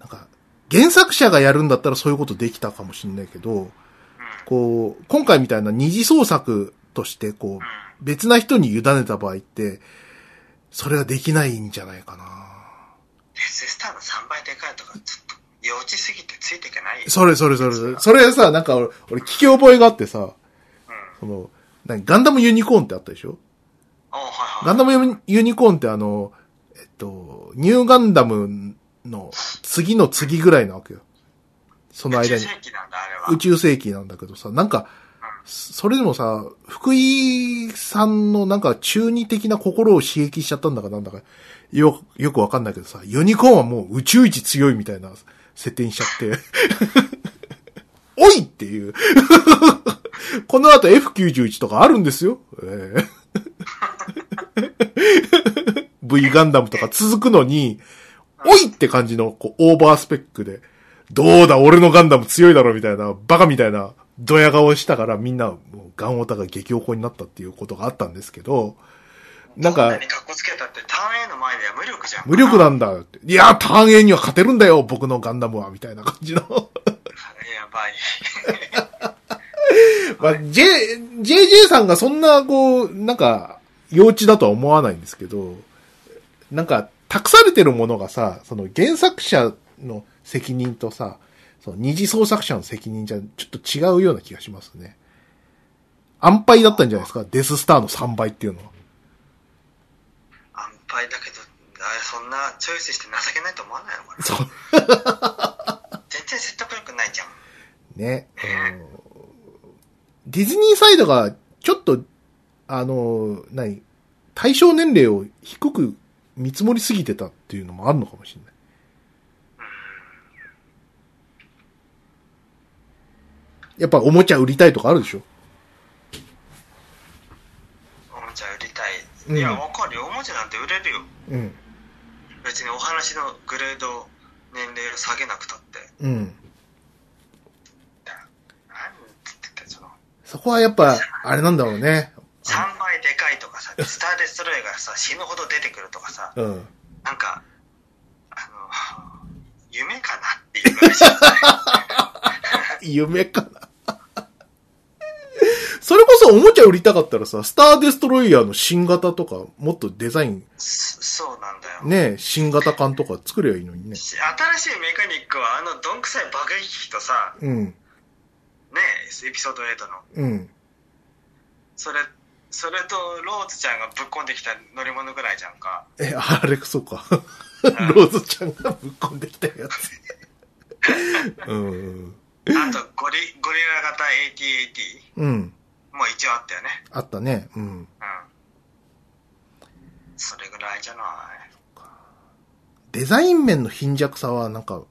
なんか、原作者がやるんだったらそういうことできたかもしれないけど、うん。こう、今回みたいな二次創作として、こううん。、別な人に委ねた場合って、それはできないんじゃないかな。デススターの3倍でかいとか、ちょっと、幼稚すぎてついていけないよ。それそれそれそれ。それさ、なんか俺、俺聞き覚えがあってさ、うん。その、何ガンダムユニコーンってあったでしょ？ガンダムユニコーンってあの、えっと、ニューガンダムの次の次ぐらいなわけよ。その間に宇宙。世紀なんだ、あれは。宇宙世紀なんだけどさ、なんか、それでもさ、福井さんのなんか中二的な心を刺激しちゃったんだかなんだか、よ、よくわかんないけどさ、ユニコーンはもう宇宙一強いみたいな設定にしちゃって、おいっていう。この後 F91 とかあるんですよ。ええ V ガンダムとか続くのに、おいって感じのこうオーバースペックで、どうだ俺のガンダム強いだろみたいな、バカみたいなドヤ顔したからみんなガンオタが激おこになったっていうことがあったんですけど、なんかつけたって、ターン A の前では無力じゃん。無力なんだって。いや、ターン A には勝てるんだよ、僕のガンダムは、みたいな感じの。やばい。まあ、J、JJ さんがそんな、こう、なんか、幼稚だとは思わないんですけど、なんか、託されてるものがさ、その原作者の責任とさ、その二次創作者の責任じゃ、ちょっと違うような気がしますね。安牌だったんじゃないですか？デススターの3倍っていうのは。安牌だけど、そんなチョイスして情けないと思わないのかな？そう。全然説得力ないじゃん。ね。あのディズニーサイドが、ちょっと、あの、何？対象年齢を低く見積もりすぎてたっていうのもあるのかもしれない。やっぱおもちゃ売りたいとかあるでしょ？おもちゃ売りたい。うんいや、わかるよ。おもちゃなんて売れるよ。うん。別にお話のグレード、年齢を下げなくたって。うん。なんつってたその、そこはやっぱ、あれなんだろうね。3倍でかいとかさ、スターデストロイがさ、死ぬほど出てくるとかさ、うん。なんか、あの、夢かなっていう 夢かな。それこそおもちゃ売りたかったらさ、スターデストロイヤーの新型とか、もっとデザイン、そそうなんだよ。ね、新型缶とか作ればいいのにね。し新しいメカニックはあのどんくさい爆撃機とさ、うん。ねエピソード8の。うん。それ、それとローズちゃんがぶっこんできた乗り物ぐらいじゃんか。え、あれ、そうか。ローズちゃんがぶっ込んできたやつ。うん。あとゴリ、ゴリラ型 AT-AT うん。も一応あったよね。あったね。うん。うん。それぐらいじゃない。デザイン面の貧弱さはなんか、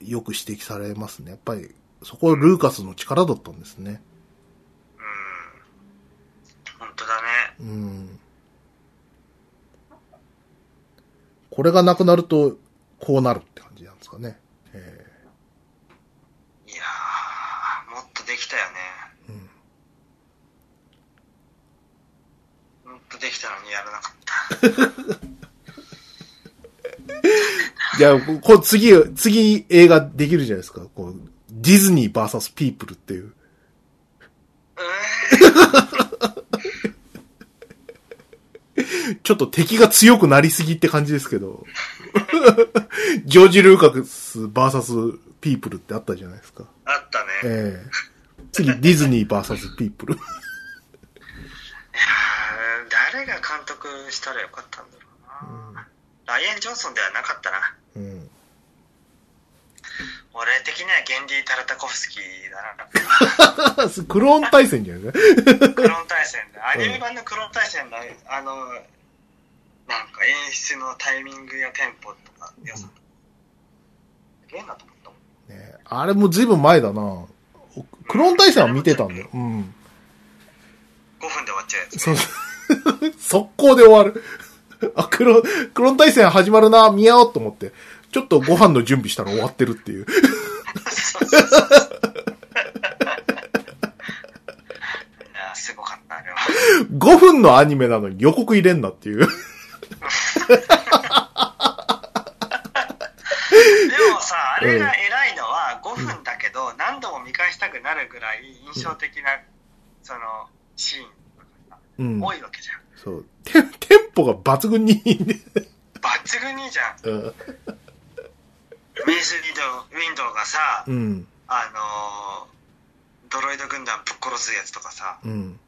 よく指摘されますね。やっぱり、そこはルーカスの力だったんですね。うん。本当だね。うん。これがなくなると、こうなるって感じなんですかね。えいやー、もっとできたよね。ーうん。もっとできたのにやらなかった。いや、こう次、次映画できるじゃないですか。こう、ディズニー VS ピープルっていう。ちょっと敵が強くなりすぎって感じですけど。ジョージ・ルーカス VS ピープルってあったじゃないですか。あったね。ええ次、ディズニー VS ピープル。いやー誰が監督したらよかったんだろうな。ライアン・ジョンソンではなかったな。うん。俺的にはゲンディ・タラタコフスキーだな。クローン対戦じゃないですか？クローン対戦だ。アニメ版のクローン対戦の、あの、なんか演出のタイミングやテンポとか良さ。すげえなと思ったもん。ねあれもずいぶん前だな。クローン対戦は見てたんだよ。うん。5分で終わっちゃうやつ。そう。速攻で終わる。あ、クロ、クローン対戦始まるな、見ようと思って。ちょっとご飯の準備したら終わってるっていう。すごかった、あれは。5分のアニメなのに予告入れんなっていう。でもさ、あれがが5分だけど、何度も見返したくなるぐらい印象的な、その、シーンとかうん。多いわけじゃん。そう。テンテンポが抜群にいいね。抜群にいいじゃん。うん。メイス・ウィンドウウィンドウがさ、うん。あのードロイド軍団ぶっ殺すやつとかさ。うん。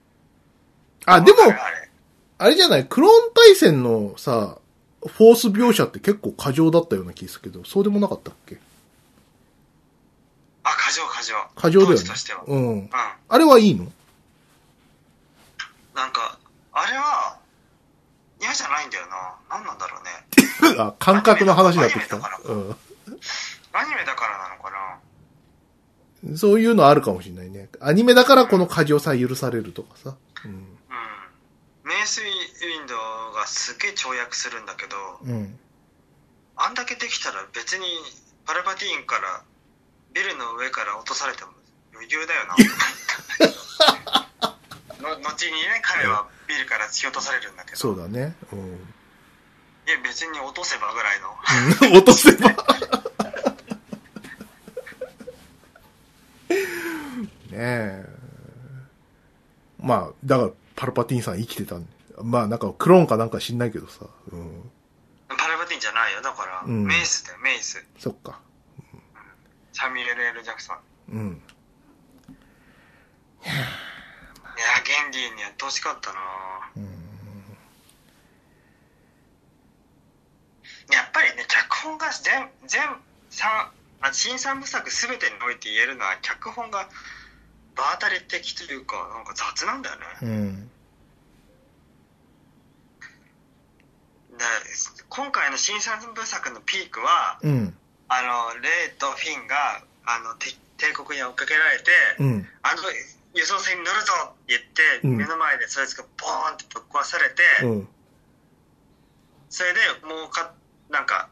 あ、でもあれ。じゃない、クローン対戦のさ、フォース描写って結構過剰だったような気がするけど、そうでもなかったっけ？あ、過剰過剰。過剰だよね。うん。うん。あれはいいの？なんか、あれは、嫌じゃないんだよな。何なんだろうね。あ、感覚の話になってきた。からうアニメだからなのかな？ん。そういうのあるかもしれないね。アニメだからこの過剰さ許されるとかさ。うん。うん。メイス・ウィンドウがすげえ跳躍するんだけど、うん。あんだけできたら別にパルパティーンからビルの上から落とされても余裕だよな。の後にね、彼はビルから突き落とされるんだけど、そうだね。うん。いや別に落とせばぐらいの。うん 落とせば。ねえ。まあ、だから、パルパティーンさん生きてたんまあ、なんか、クローンかなんか知んないけどさ。うん。パルパティーンじゃないよ。だから、うんメイスだよ、メイス。そっか。サミュエル・エル・ジャクソン。うん。いや、ゲンディーにやってほしかったなうん。やっぱりね、脚本が全、全、三、あ新三部作すべてにおいて言えるのは、脚本が場当たり的というか、なんか雑なんだよね。うん。で今回の新三部作のピークは、うん。あの、レイとフィンが、あの、て帝国に追っかけられて、うん。あの、輸送船に乗るぞって言って、うん目の前でそいつがボーンってぶっ壊されて、うん。それでもうか、なんか、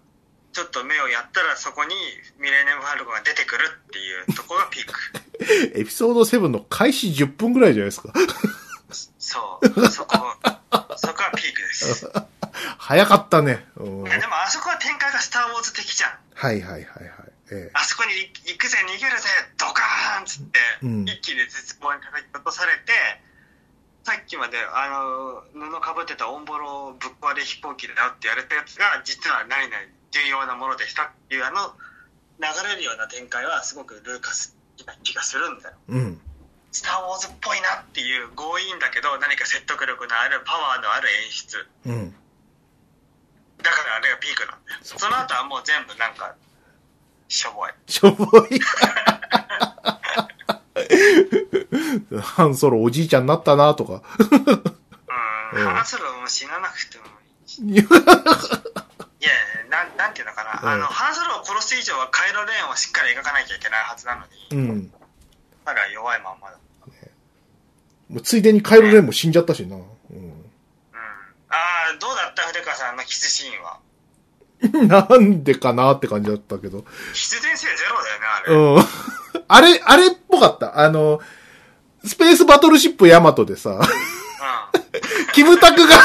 ちょっと目をやったらそこにミレーネム・ファルコンが出てくるっていうところがピーク。エピソード7の開始10分ぐらいじゃないですか。そう。そこ、そこはピークです。早かったね。でもあそこは展開がスター・ウォーズ的じゃん。はいはいはいはい。えあそこに行くぜ、逃げるぜ、ドカーンっつって、うん一気に絶望に叩き落とされて、さっきまで、あの、布かぶってたオンボロをぶっ壊れ飛行機だよって言われたやつが、実は何々重要なものでしたっていう、あの、流れるような展開はすごくルーカスな気がするんだよ。えうん。スター・ウォーズっぽいなっていう強引だけど、何か説得力のある、パワーのある演出。うん。だからあれがピークなんだよ。そその後はもう全部なんか、しょぼい。しょぼい。ハンソロおじいちゃんになったなとか。うん、うんハンソロも死ななくてもいいし。いやいや、なん、なんていうのかな。うんあの、ハンソロを殺す以上はカイロレーンをしっかり描かなきゃいけないはずなのに、うん。彼は弱いまんまだ。もうついでにカイロレンも死んじゃったしな。うん。うん。ああ、どうだった筆川さんのキスシーンは？なんでかなって感じだったけど。必然性ゼロだよね、あれ。うん。あれ、あれっぽかった。あの、スペースバトルシップヤマトでさ、う キムタクが、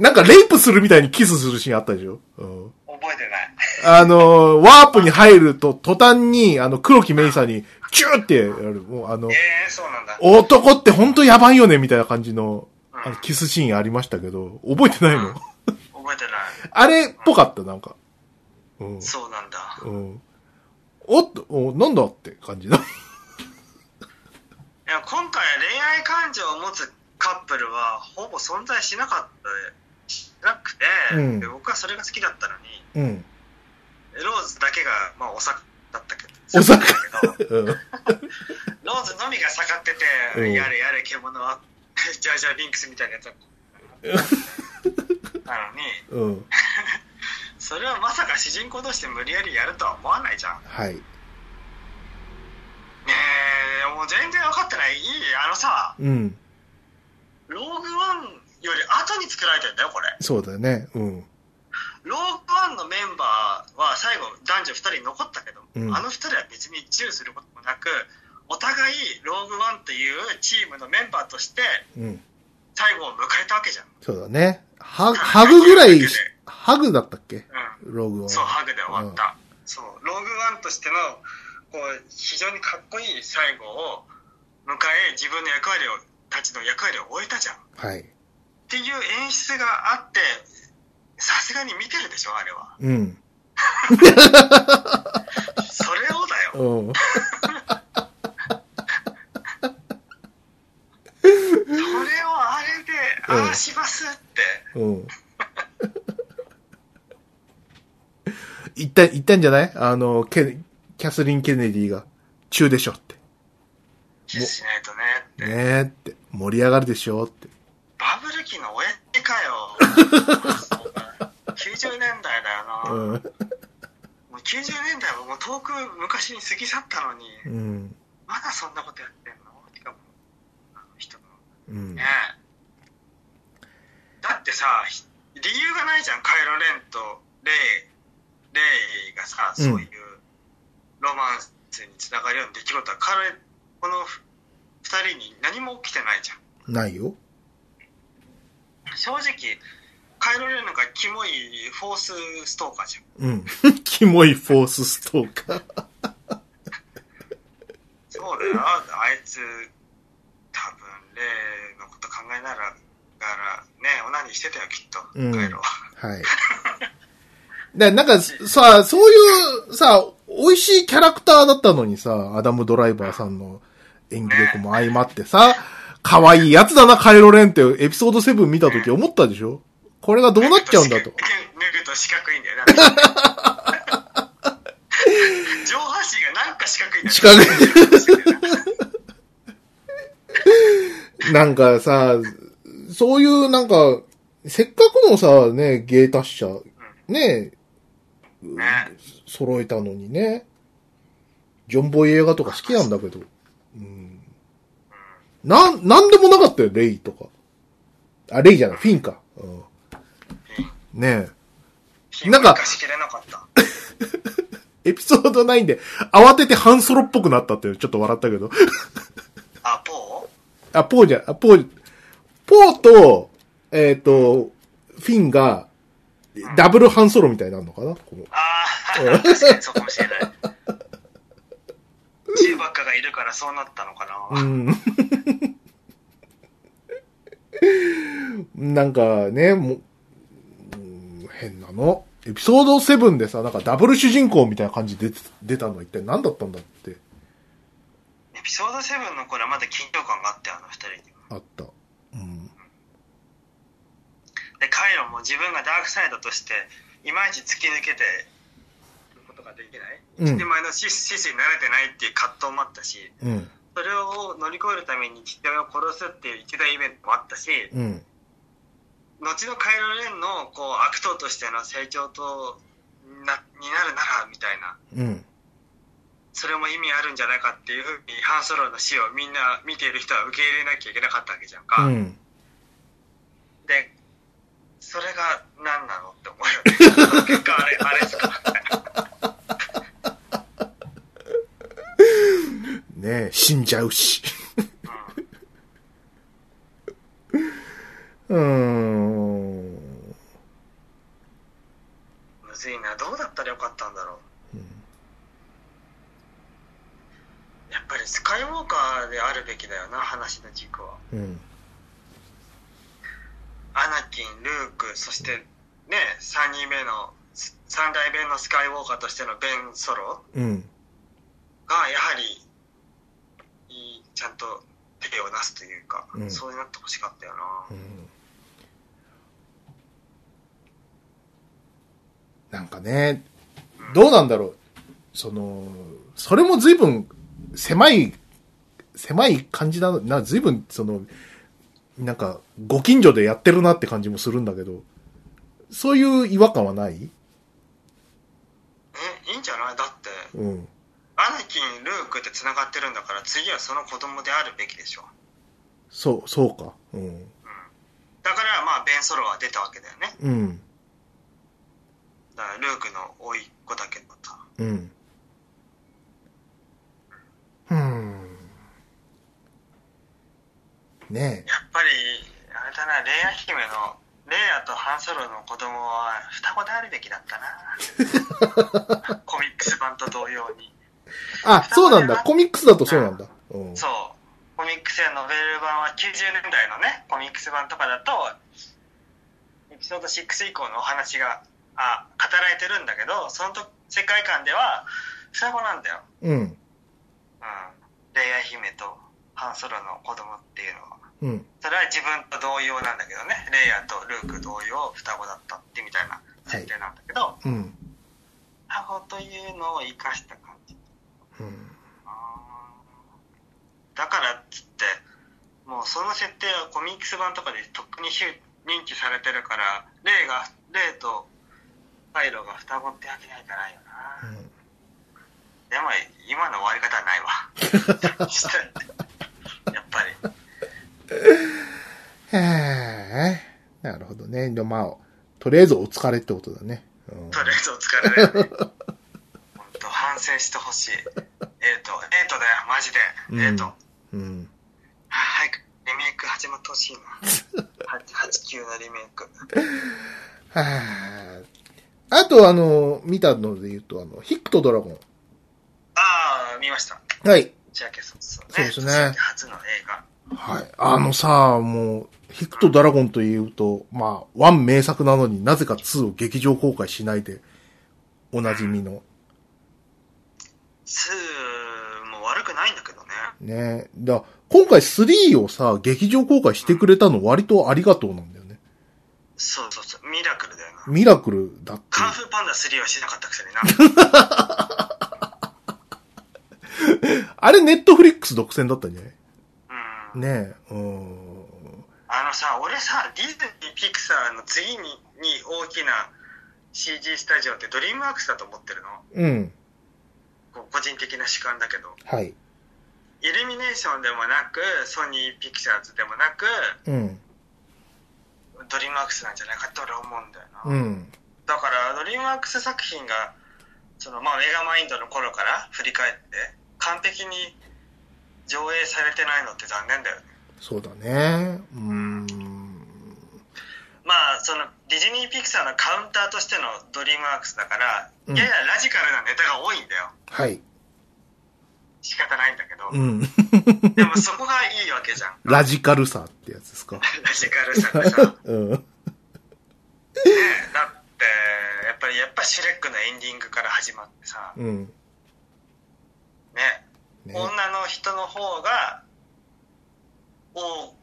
なんかレイプするみたいにキスするシーンあったでしょ？うん。ん。覚えてない。あの、ワープに入ると途端に、あの、黒木メイさんに、チューってやる。もうあのえ、えー、そうなんだ。男って本当やばいよね、みたいな感じの、うんあのキスシーンありましたけど、覚えてないの？覚えてない。あれっぽかった、なんか。うん。そうなんだ。うん。おっと、おなんだって感じだ。いや、今回恋愛感情を持つカップルはほぼ存在しなかった、しなくて、うんで僕はそれが好きだったのに、うん。ローズだけが、まあ、お酒だったけど、お酒？だけど、うん。ローズのみが盛ってて、うんやれやれ獣は、ジャージャーリンクスみたいなやつだ なのに、うん。それはまさか主人公として無理やりやるとは思わないじゃん。はい。ねえ、もう全然分かってない。いいあのさ、うん。ローグワンより後に作られてんだよ、これ。そうだね。うん。ローグワンのメンバーは最後男女2人残ったけど、うんあの2人は別にチューすることもなく、お互いローグワンというチームのメンバーとしてうん。最後を迎えたわけじゃん。そうだね。ハハグぐらい、ハグだったっけ？うログは。ん。そう、ハグで終わった。そうローグワンとしてのこう非常にかっこいい最後を迎え自分の役割をたちの役割を終えたじゃんっはい。ていう演出があってさすがに見てるでしょあれはうん。それをだようん。それをあれでうんああしますってうん。言った、言ったんじゃない？あの、ケ、キャスリン・ケネディが、中でしょって。キスしないとねって、ねえって。盛り上がるでしょって。ル期の親父かよそうか90年代だよな、うん。もう90年代はもう遠く昔に過ぎ去ったのに、うん。まだそんなことやってんの？しかも、あの人の。うんね。え。だってさ、ひ理由がないじゃん、カイロ・レンとレイ、レイがさ、うんそういうロマンスにつながるような出来事は、彼、このふ二人に何も起きてないじゃん。ないよ。正直、カイロ・レンなんかキモいフォースストーカーじゃん。うん。キモいフォースストーカー。そうだよ。あいつ、多分、レイのこと考えながら、ね、オナニーしてたよ、きっと、うんカイロは。はい。で、なんか、さ、そういう、さ、美味しいキャラクターだったのにさ、アダム・ドライバーさんの演技力も相まってさ、可愛いやつだな、カイロレンってエピソード7見たとき思ったでしょ？これがどうなっちゃうんだと。脱ぐと四角いんだよな。上半身がなんか四角いんだよ。四角いなんかさ、そういうなんか、せっかくのさ、ね、芸達者、ね、ね。揃えたのにね。ジョンボイ映画とか好きなんだけど。うん。なん、なんでもなかったよ、レイとか。あ、レイじゃない、フィンか。うん。ね貧なんか化しきれなかった。え。エピソード9で慌ててハンソロっぽくなったってちょっと笑ったけど。あ、ポあ、ポーじゃ、あ、ポー、ポーと、えっ、と、フィンが、ダブルハンソロみたいになるのかなこのーああ、確かにそうかもしれない。チューバッカがいるからそうなったのかな。うん。なんかね、もう、うん変なの？エピソード7でさ、なんかダブル主人公みたいな感じで出たのは一体何だったんだってエピソード7の頃はまだ緊張感があったよ、あの二人には。あった。うん。で、カイロも自分がダークサイドとして、いまいち突き抜けてができない。うんのシスシスに慣れてないっていう葛藤もあったし、うん。それを乗り越えるために父親を殺すっていう一大イベントもあったし、うん。後のカイロ・レンのこう悪党としての成長となになるならみたいなうん。それも意味あるんじゃないかっていうふうにハンソロの死をみんな見ている人は受け入れなきゃいけなかったわけじゃんか、うん。でそれが何なのって思うよね 結果あれあれですかねえ、死んじゃうし。うーん。むずいなどうだったらよかったんだろう、やっぱりスカイウォーカーであるべきだよな話の軸はうん。アナキン、ルーク、そしてね、3人目の、3代目のスカイウォーカーとしてのベン・ソロうん。が、やはり、ちゃんと手を出すというか、うんそうなってほしかったよな。なんかね、どうなんだろう。その、それも随分狭い、狭い感じだな、随分その、なんか、ご近所でやってるなって感じもするんだけど、そういう違和感はない？え、いいんじゃない？だって、うん。アナキン、ルークって繋がってるんだから、次はその子供であるべきでしょ。そう、そうか。うん。だから、まあ、ベン・ソロは出たわけだよね。うん。だから、ルークの甥っ子だけどさ。うん。うん。ねやっぱり、あれだな、レイヤ姫の、レイヤとハンソロの子供は双子であるべきだったな。コミックス版と同様に。あ、そうなんだ。コミックスだとそうなんだ。うん。そう。コミックスやノベル版は90年代のね、コミックス版とかだと、エピソード6以降のお話が、あ、語られてるんだけど、そのと世界観では、双子なんだよ。うん。うん。レイヤ姫とハンソロの子供っていうのは。うん。それは自分と同様なんだけどね。レイヤとルーク同様、双子だったってみたいな設定なんだけど、うん。双子というのを生かした。うん。だからっつってもうその設定はコミックス版とかでとっくに認知されてるからレイがレイとパイロが双子ってわけにはいかないよな、でも今の終わり方はないわ やっぱりへえ。なるほどね。でまあ、とりあえずお疲れってことだね。うんとりあえずお疲れだよね反省してほしいエイトエイトだよマジで、うんエイトはうん。早くリメイク始まってほしいな 89のリメイクはあ。あと、あの、見たので言うと、あの、ヒックとドラゴああ見ましたン。はい。ジャケそうそうね。そうですね初の映画。はい。あのさ、もう、ヒックとドラゴンというと、まあ、ワン名作なのになぜか2を劇場公開しないで、おなじみの。2も悪くないんだけどね。ねだ今回3をさ、劇場公開してくれたの割とありがとうなんだよね。そうそうそう。ミラクルだよな。ミラクルだって。カンフーパンダ3はしなかったくせにな。あれネットフリックス独占だったんじゃない？うん。ねえ、うん。あのさ、俺さ、ディズニー、ピクサーの次にに大きな CG スタジオってドリームワークスだと思ってるの？うん。こう個人的な主観だけど。はい。イルミネーションでもなく、ソニーピクチャーズでもなく、うん。ドリームワークスなんじゃないかって俺は思うんだよな。うん。だからドリームワークス作品がそのまあメガマインドの頃から振り返って完璧に上映されてないのって残念だよねそうだね。うん。まあそのディズニーピクサーのカウンターとしてのドリームワークスだから、うんややラジカルなネタが多いんだよはい。仕方ないんだけど、うん。でもそこがいいわけじゃんラジカルさってやつですか？ラジカルさ うん。だってやっぱりやっぱシュレックのエンディングから始まってさうん。ねね。女の人の方が多ん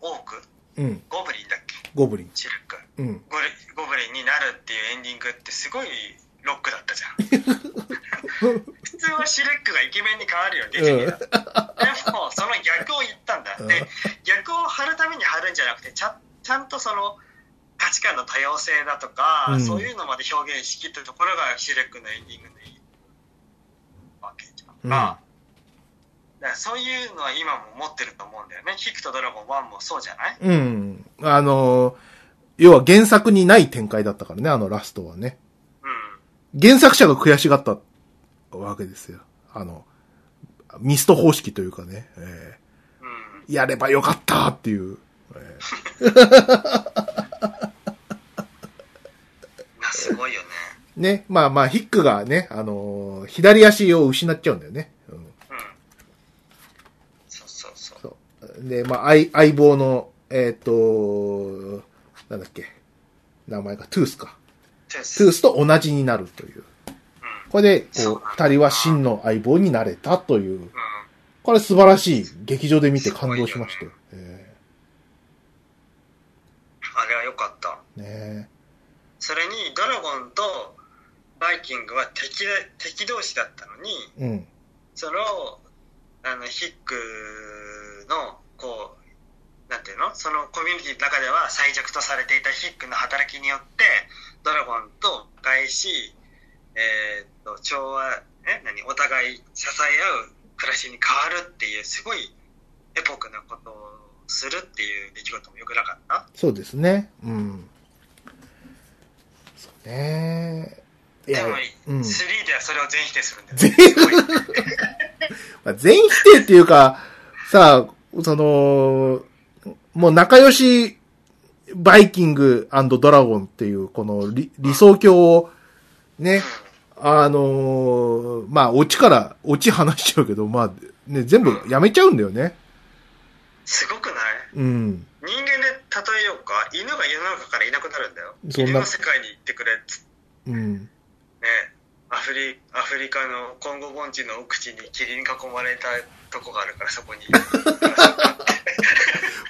多く？うん。ゴブリンだっけ？ゴブリン。シルク。うん。ゴリゴブリンになるっていうエンディングってすごいロックだったじゃん。普通はシルクがイケメンに変わるよディズニーだとでもその逆を言ったんだ。うん。で逆を張るために張るんじゃなくてちゃんちゃんとその価値観の多様性だとか、うん。そういうのまで表現しきったところがシルクのエンディングのいいわけじゃん。うん。か、だからそういうのは今も持ってると思うんだよねヒクとドラゴン1もそうじゃない？うん。あの、要は原作にない展開だったからね、あのラストはね。うん原作者が悔しがったわけですよ。あの、ミスト方式というかね、えうんーやればよかったっていう。えな すごいよねーね、まあまあ、ヒックがね、あのー左足を失っちゃうんだよね。うんうんそうそうそうそう。で、まあ、相、相棒の、えっ、と、なんだっけ？名前がトゥースか。トゥースと同じになるという。うんこれで、こう、二人は真の相棒になれたという。うんこれ素晴らしい。劇場で見て感動しましたよ。えあれは良かったーねそれにドラゴンとバイキングは敵だ敵同士だったのにうん。そのあのヒックのこうなんていうの？そのコミュニティの中では最弱とされていたヒックの働きによってドラゴンと返しえーっと調和え？何？お互い支え合う暮らしに変わるっていうすごいエポックなことをするっていう出来事もよくなかった？そうですね。うん。そうね。でも、、うん。3ではそれを全否定するんだよね。すごいまあ全否定っていうか、さあ、その、もう仲良しバイキングドラゴンっていう、この理理想郷をね、あのーまあ、オチから、オチ話しちゃうけど、まあ、ね、全部やめちゃうんだよね。すごくない？うん。人間で例えようか？犬が世の中からいなくなるんだよそんな犬の世界に行ってくれっつってうん。ねアフリアフリカのコンゴ盆地の奥地に霧に囲まれたとこがあるからそこに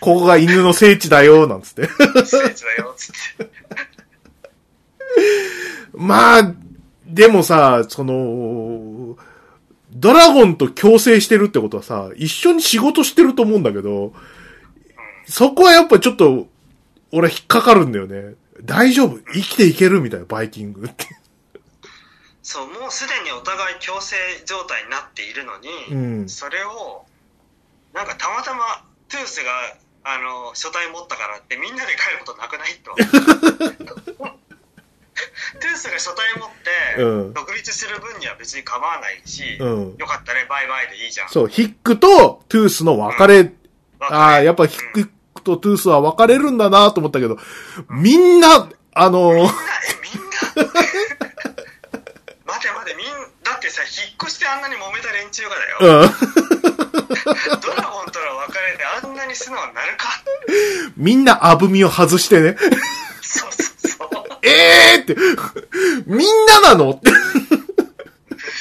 ここが犬の聖地だよ、なんつって。聖地だよっつってまあ、でもさ、その、ドラゴンと共生してるってことはさ、一緒に仕事してると思うんだけど、そこはやっぱちょっと、俺引っかかるんだよね。大丈夫？生きていける？みたいな、バイキングって。そうもうすでにお互い共生状態になっているのに、うん。それをなんかたまたまトゥースがあの書体持ったからってみんなで帰ることなくないと。トゥースが書体持って、うん。独立する分には別に構わないし、うん。よかったねバイバイでいいじゃん。そう、ヒックとトゥースの別れ、別れ。ああ、やっぱヒックとトゥースは別れるんだなと思ったけど、みんな、あのみんなえみんな？みんだってさ引っ越してあんなに揉めた連中がだよ、うん。ドラゴンとの別れであんなに素直になるかみんなあぶみを外してね。そうそうそうえ えーって、みんななの？って。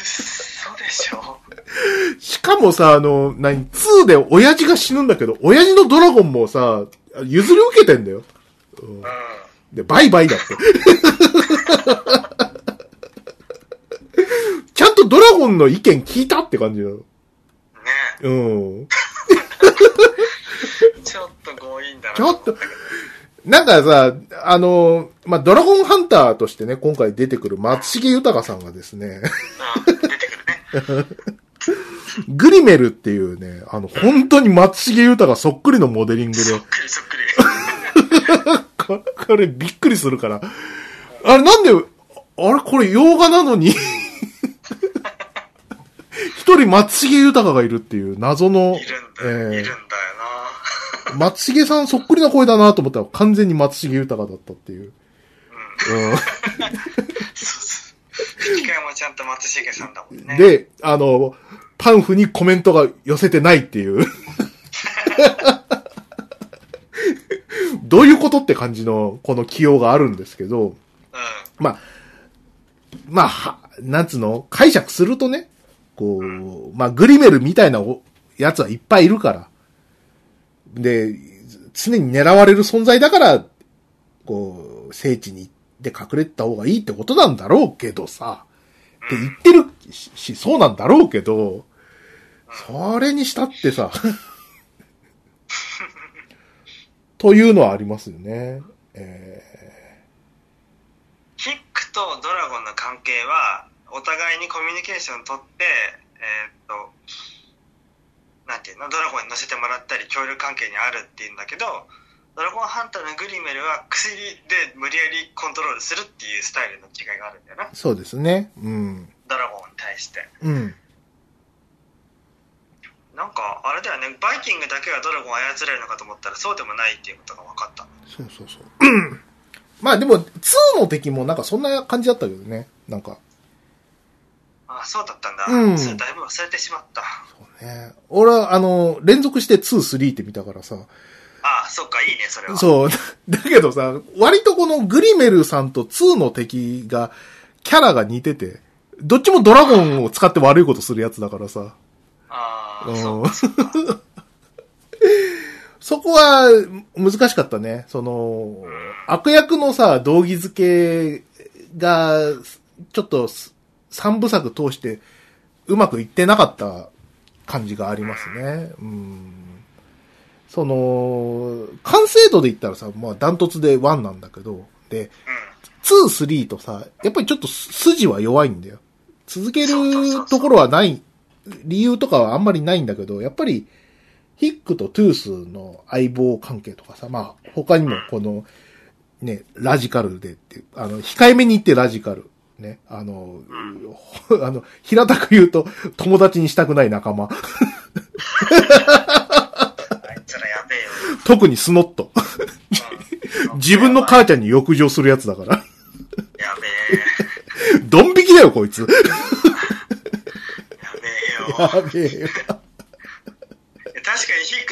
嘘でしょしかもさ、あの、何、2で親父が死ぬんだけど、親父のドラゴンもさ、譲り受けてんだよ。うんうんで、バイバイだって。ちゃんとドラゴンの意見聞いたって感じだよ。ね。うん。ちょっと強引だな。ちょっと、なんかさ、あの、まあ、ドラゴンハンターとしてね、今回出てくる松重豊さんがですね、うん出てくるね。グリメルっていうね、あの、本当に松重豊そっくりのモデリングで。そっ、くりそっくり。ここれびっくりするから。あれなんで、あれこれ洋画なのに、一人松重豊がいるっていう謎のい、るんだよ、えー。いるんだよ松重さんそっくりな声だなと思ったら完全に松重豊だったっていう。うん。うそう吹き替えもちゃんと松重さんだもんね。で、あの、パンフにコメントが寄せてないっていう。どういうことって感じのこの起用があるんですけど、うん。まあ、まあ、はなんつうの、解釈するとね、こう、まあ、グリメルみたいなおやつはいっぱいいるから。で、常に狙われる存在だから、こう、聖地に行って隠れてた方がいいってことなんだろうけどさ、って言ってるし、しそうなんだろうけど、それにしたってさ、というのはありますよね。えヒックとドラゴンの関係はお互いにコミュニケーションを取ってえーっとなんていうのドラゴンに乗せてもらったり協力関係にあるっていうんだけどドラゴンハンターのグリメルは薬で無理やりコントロールするっていうスタイルの違いがあるんだよなーそうですね。うん。ドラゴンに対してうん。なんかあれだよねバイキングだけがドラゴンを操れるのかと思ったらそうでもないっていうことが分かったそうそうそう。まあでも、2の敵もなんかそんな感じだったけどね。なんか。あそうだったんだ、うんそれだいぶ忘れてしまったそうね。俺は、あの、連続して2、3って見たからさ。あそっかいいねそれはそう。だけどさ、割とこのグリメルさんと2の敵が、キャラが似てて、どっちもドラゴンを使って悪いことするやつだからさ。ああ、うんそうか そこは難しかったね。その、悪役のさ、道義付けが、ちょっと三部作通してうまくいってなかった感じがありますね。うん。その、完成度で言ったらさ、まあダントツで1なんだけど、で、2、3とさ、やっぱりちょっと筋は弱いんだよ。続けるところはない、理由とかはあんまりないんだけど、やっぱり、ヒックとトゥースの相棒関係とかさ、まあ、他にもこの、ね、ラジカルでって、あの、控えめに言ってラジカル。ね、あの、あの、平たく言うと、友達にしたくない仲間。あいつらやべえよ。特にスノット。うん自分の母ちゃんに浴場するやつだから。やべえ。ドン引きだよ、こいつ。やべえよ。やべえよ。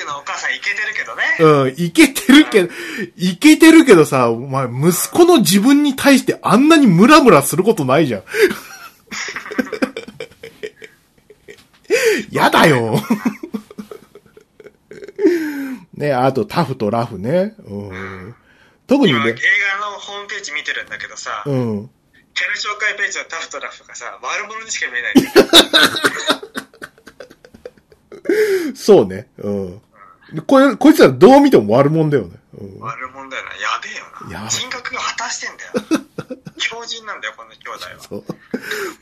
のお母さんイケてるけどね。うん、いけてるけど、いけてるけどさ、お前、息子の自分に対してあんなにムラムラすることないじゃん。やだよ。ね、あとタフとラフね。うん、特に今、映ね、画のホームページ見てるんだけどさ、うん。キャラ紹介ページのタフとラフがさ、悪者にしか見えない。そうね。うん。でこれ、こいつらどう見ても悪者だよね。うん。悪者だよな。やべえよな。人格が果たしてんだよ。強靭なんだよ、この兄弟は。そう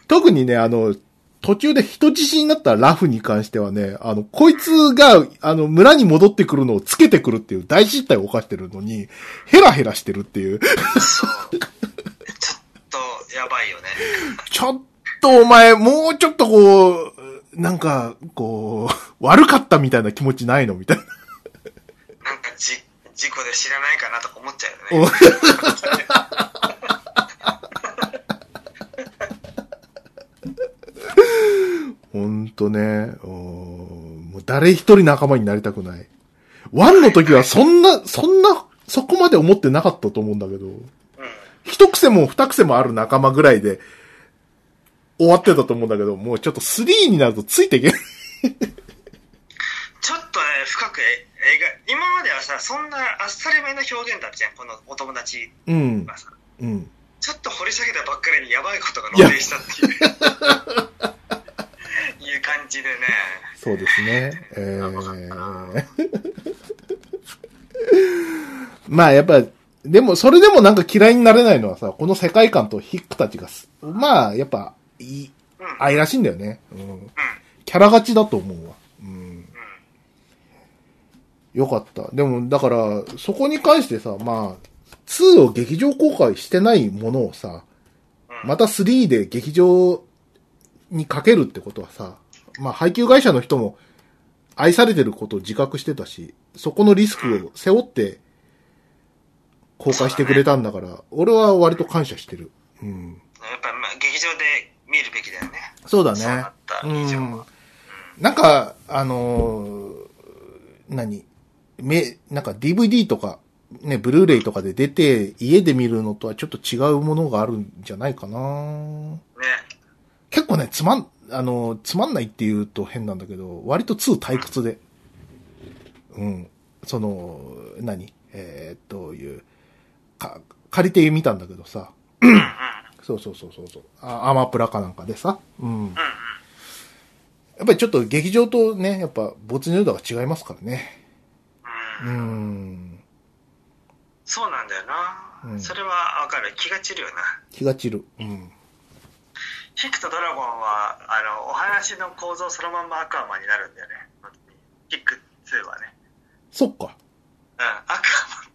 特にね、あの、途中で人質になったラフに関してはね、あの、こいつが、あの、村に戻ってくるのをつけてくるっていう大失態を犯してるのに、ヘラヘラしてるっていう。そう。ちょっと、やばいよね。ちょっとお前、もうちょっとこう、なんか、こう、悪かったみたいな気持ちないの？みたいな。事故で知らないかなとか思っちゃうよね。ほんとね、うんもう誰一人仲間になりたくない。ワンの時はそんな、そんな、そこまで思ってなかったと思うんだけど、うん。一癖も二癖もある仲間ぐらいで終わってたと思うんだけど、もうちょっと3になるとついていけない。ちょっとね、深くえ映画、今まではさ、そんなあっさりめな表現だったじゃん、このお友達うん。がさ。うん。ちょっと掘り下げたばっかりにやばいことが露呈したっていう。いう感じでね。そうですね。えー、まあやっぱ、でも、それでもなんか嫌いになれないのはさ、この世界観とヒックたちがす、まあ、やっぱ、いい、うん。うん。愛らしいんだよね。うん。キャラ勝ちだと思うわ。うん。よかった。でも、だから、そこに関してさ、まあ、2を劇場公開してないものをさ、うん。また3で劇場にかけるってことはさ、まあ配給会社の人も愛されてることを自覚してたし、そこのリスクを背負って公開してくれたんだから、俺は割と感謝してる。うん。やっぱ、まあ、劇場で見るべきだよね。そうだそうなねっ。たう。ん。なんか、あのー何？め、なんか DVD とか、ね、ブルーレイとかで出て、家で見るのとはちょっと違うものがあるんじゃないかなね。結構ね、つまん、あの、つまんないって言うと変なんだけど、割と2退屈で。うん。その、何？えーっと、いう、か、借りて見たんだけどさ。そうそうそうそうそう。あアマプラかなんかでさ。うん。やっぱりちょっと劇場とね、やっぱ没入度が違いますからね。う。うんん。そうなんだよな。うんそれはわかる。気が散るよな。気が散る。うん。ヒクとドラゴンは、あの、お話の構造そのまんまアクアマンになるんだよね。ヒク2はね。そっか。うん。アク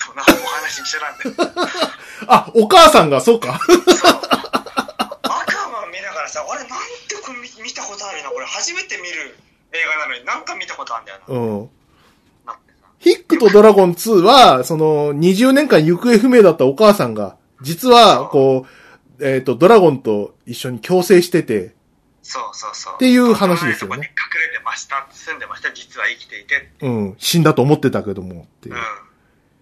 アマンとなお話一緒なんだよ。あ、お母さんが、そうか。そう。アクアマン見ながらさ、あれなんてこれ見見たことあるな。これ初めて見る映画なのになんか見たことあるんだよな。うん。ヒックとドラゴン2は、その、20年間行方不明だったお母さんが、実は、こう、えっ、と、ドラゴンと一緒に共生してて、そうそうそう。っていう話ですよねここに隠れてました。住んでました。実は生きていて。うん、死んだと思ってたけども、っていううん。。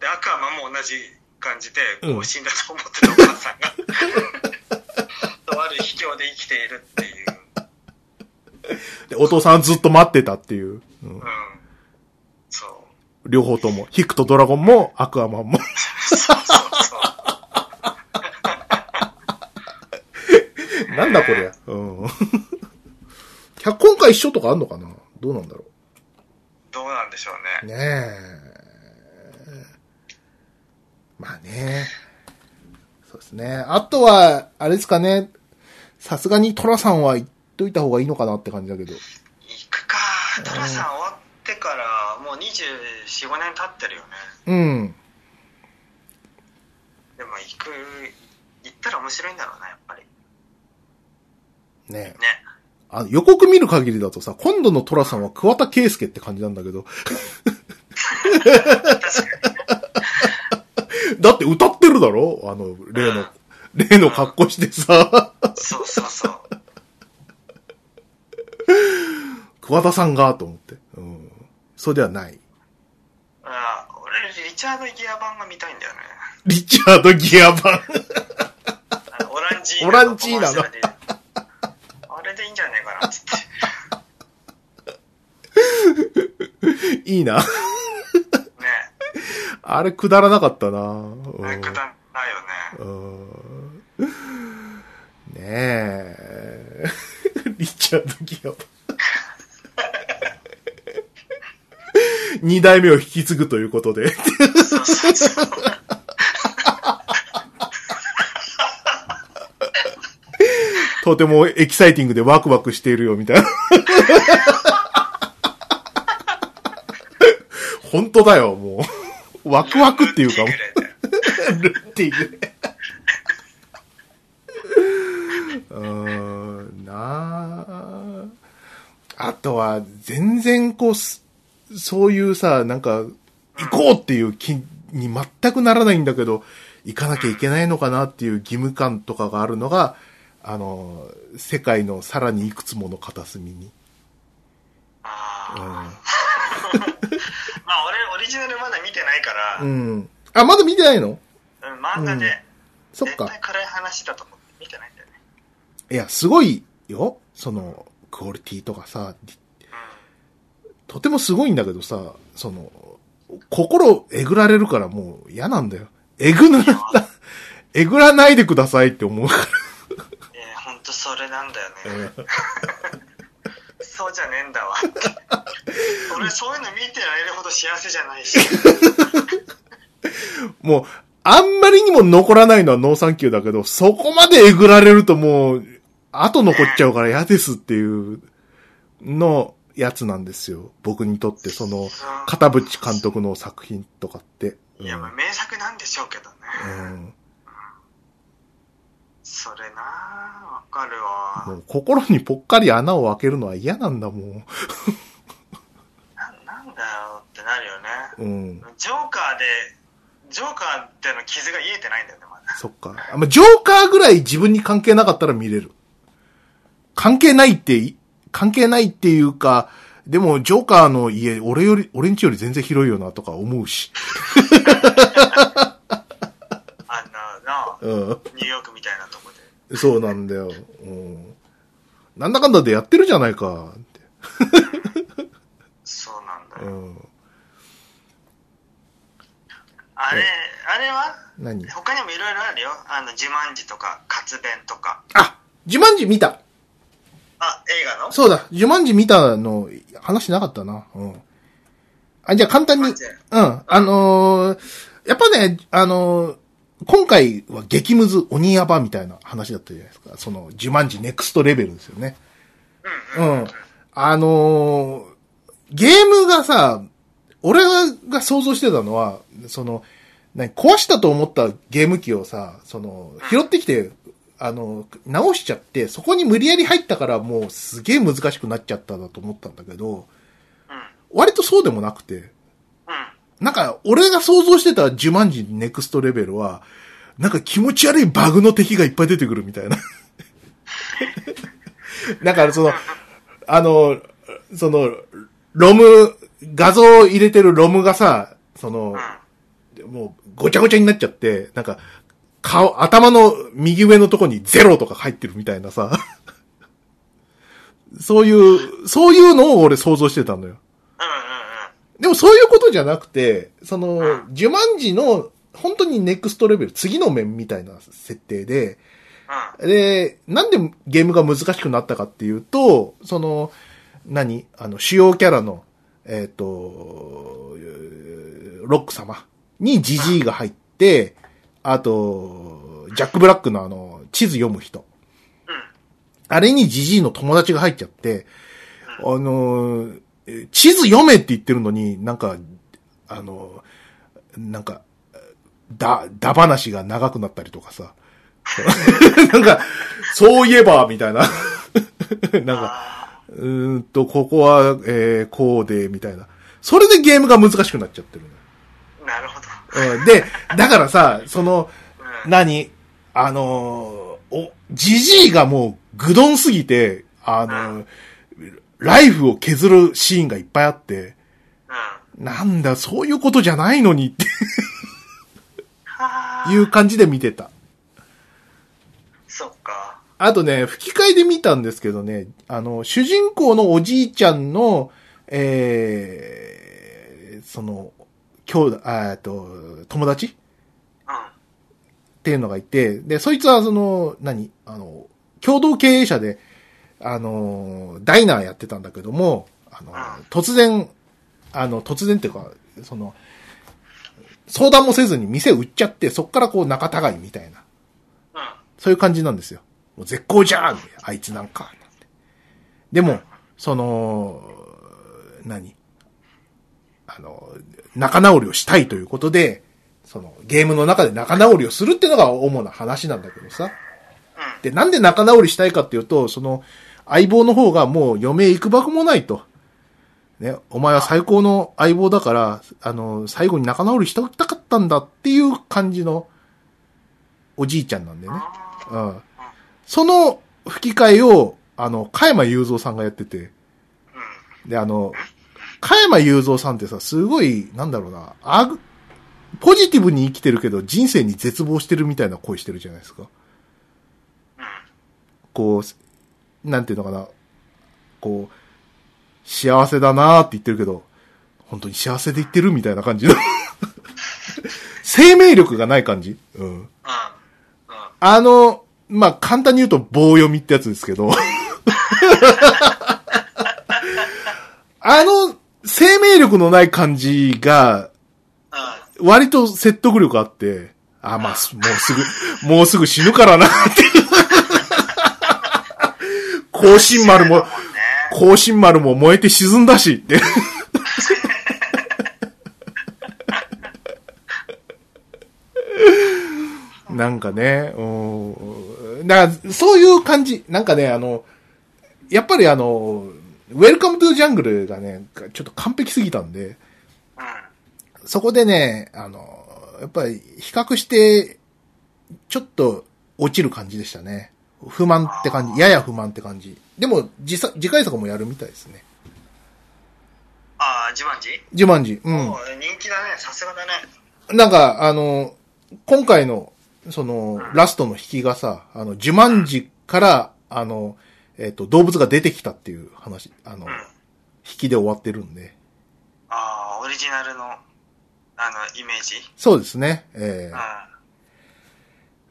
で、アクアマンも同じ感じで、こう死んだと思ってたお母さんが、とある秘境で生きているっていう。で、お父さんはずっと待ってたっていう。うんうん。両方とも。ヒックとドラゴンも、アクアマンも。なんだこれ。うん。脚本家一緒とかあんのかな？どうなんだろどうなんでしょうう。ね。ねえ。まあね。そうですね。あとは、あれですかね。さすがにトラさんは言っといた方がいいのかなって感じだけど。行くか。トラさん終わってから、もう24、5年経ってるよね。うん。でも行く、行ったら面白いんだろうな、やっぱり。ねね。あの予告見る限りだとさ、今度のトラさんは桑田佳祐って感じなんだけど。確かに。だって歌ってるだろ？あの、例の、例の格好してさ。そうそうそう。桑田さんがと思って。うん。そうではない。あ俺、リチャード・ギア版が見たいんだよね。リチャード・ギア版。あのオランジーナオランジーナのあれでいいんじゃねえかな、つって。いいな。ねあれくだらなかったな。うんえ。くだらないよね。うんねえ。リチャード・ギア版。二代目を引き継ぐということで。そうそうそう。とてもエキサイティングでワクワクしているよ、みたいな。本当だよ、もう。ワクワクっていうか、ルッティグレ。うーん、なあ。あとは、全然こうす、そういうさ、なんか、行こうっていう気に全くならないんだけど、行かなきゃいけないのかなっていう義務感とかがあるのが、あの、世界のさらにいくつもの片隅に。うあー まあ、俺、オリジナルまだ見てないから、ん。うん。あ、まだ見てないの？うん漫画で、そっか絶対。暗い話だと思って見てないんだよね。いや、すごいよ。その、クオリティとかさ、とてもすごいんだけどさ、その、心えぐられるからもう嫌なんだよ。えぐら、えぐらないでくださいって思うかえー、ほんとそれなんだよら。ね。そうじゃねえんだわ。俺、そういうの見てられるほど幸せじゃないし。もう、あんまりにも残らないのはノーサンキューだけど、そこまでえぐられるともう、後残っちゃうから嫌ですっていうのやつなんですよ。僕にとって、その、片渕監督の作品とかって。いや、まあ名作なんでしょうけどね。うん。それなあわかるわ。もう心にぽっかり穴を開けるのは嫌なんだもん。な なんだよってなるよね。うん。ジョーカーで、ジョーカーっての傷が癒えてないんだよね、まだ。そっか。あまあジョーカーぐらい自分に関係なかったら見れる。関係ないってい、関係ないっていうか、でも、ジョーカーの家、俺より、俺んちより全然広いよなとか思うし。あのな、うん。ニューヨークみたいなとこで。そうなんだよ。うん。なんだかんだでやってるじゃないか。ってそうなんだよ。うん。あれ、あれは？何？他にもいろいろあるよ。あの、自慢寺とか、活弁とか。あジュマンジ見たあ、映画の？そうだ、ジュマンジ見たの、話なかったな。うん。あ、じゃあ簡単に、うん。あのーやっぱね、あのー今回は激ムズ鬼ヤバみたいな話だったじゃないですか。その、ジュマンジネクストレベルですよね。ううんん。あのーゲームがさ、俺が想像してたのは、その、何壊したと思ったゲーム機をさ、その、拾ってきて、あの、直しちゃって、そこに無理やり入ったからもうすげえ難しくなっちゃっただと思ったんだけど、うん。割とそうでもなくて、うん。なんか、俺が想像してたジュマンジネクストレベルは、なんか気持ち悪いバグの敵がいっぱい出てくるみたいな。だからその、あの、その、ロム、画像を入れてるロムがさ、その、もうごちゃごちゃになっちゃって、なんか、顔、頭の右上のとこにゼロとか入ってるみたいなさ、そういう、そういうのを俺想像してたのよ。うん。うん。うん。でもそういうことじゃなくて、そのう、ジュマンジの本当にネクストレベル、次の面みたいな設定で、うん。で、なんでゲームが難しくなったかっていうと、その、何？あの、主要キャラの、えっ、と、ロック様にジジイが入って、あと、ジャック・ブラックのあの、地図読む人。うん。あれにジジイの友達が入っちゃって、あの地図読めって言ってるのに、なんか、あのー、なんか、だ、だ話が長くなったりとかさ。なんか、そういえば、みたいな。なんか、あうーんと、ここは、えー、こうで、みたいな。それでゲームが難しくなっちゃってる。うん、で、だからさ、その、うん。何？あのーお、じじいがもう、ぐどんすぎて、あの、ライフを削るシーンがいっぱいあって、うん。なんだ、そういうことじゃないのにってはあ。いう感じで見てた。そっか。あとね、吹き替えで見たんですけどね、あの、主人公のおじいちゃんの、えー、その、兄弟、っと、友達？うん。っていうのがいて、で、そいつはその、何？あの、共同経営者で、あの、ダイナーやってたんだけども、あの、突然、あの、突然っていうか、その、相談もせずに店売っちゃって、そっからこう仲違いみたいな、うん。そういう感じなんですよ。もう絶好じゃんあいつなんか。なんてでも、その、何？あの、仲直りをしたいということで、その、ゲームの中で仲直りをするっていうのが主な話なんだけどさ。で、なんで仲直りしたいかっていうと、その、相棒の方がもう余命行くばくもないと。ね、お前は最高の相棒だから、あの、最後に仲直りしておきたかったんだっていう感じの、おじいちゃんなんでね。うん。その吹き替えを、あの、加山雄三さんがやってて、で、あの、加山雄三さんってさ、すごい、なんだろうな、あぐ、ポジティブに生きてるけど、人生に絶望してるみたいな声してるじゃないですか。うん。こう、なんていうのかな、こう、幸せだなーって言ってるけど、本当に幸せで言ってるみたいな感じの、生命力がない感じ。うん。あの、まあ、簡単に言うと棒読みってやつですけど、あの、生命力のない感じが、うん。割と説得力あって、あ、まあ、すもうすぐ、もうすぐ死ぬからなっていう。甲信丸も甲信丸も燃えて沈んだしって。なんかね、うん。だから、そういう感じ。なんかね、あの、やっぱりあの、ウェルカムトゥジャングルがね、ちょっと完璧すぎたんで、うん。そこでね、あの、やっぱり比較して、ちょっと落ちる感じでしたね。不満って感じ、やや不満って感じ。でも、次回作もやるみたいですね。ああ、ジュマンジジュマンジ。うん。人気だね。さすがだね。なんか、あの、今回の、その、ラストの引きがさ、あの、ジュマンジから、あの、えっ、と、動物が出てきたっていう話、あの、うん。引きで終わってるんで。ああ、オリジナルの、あの、イメージ？そうですね。えーうん。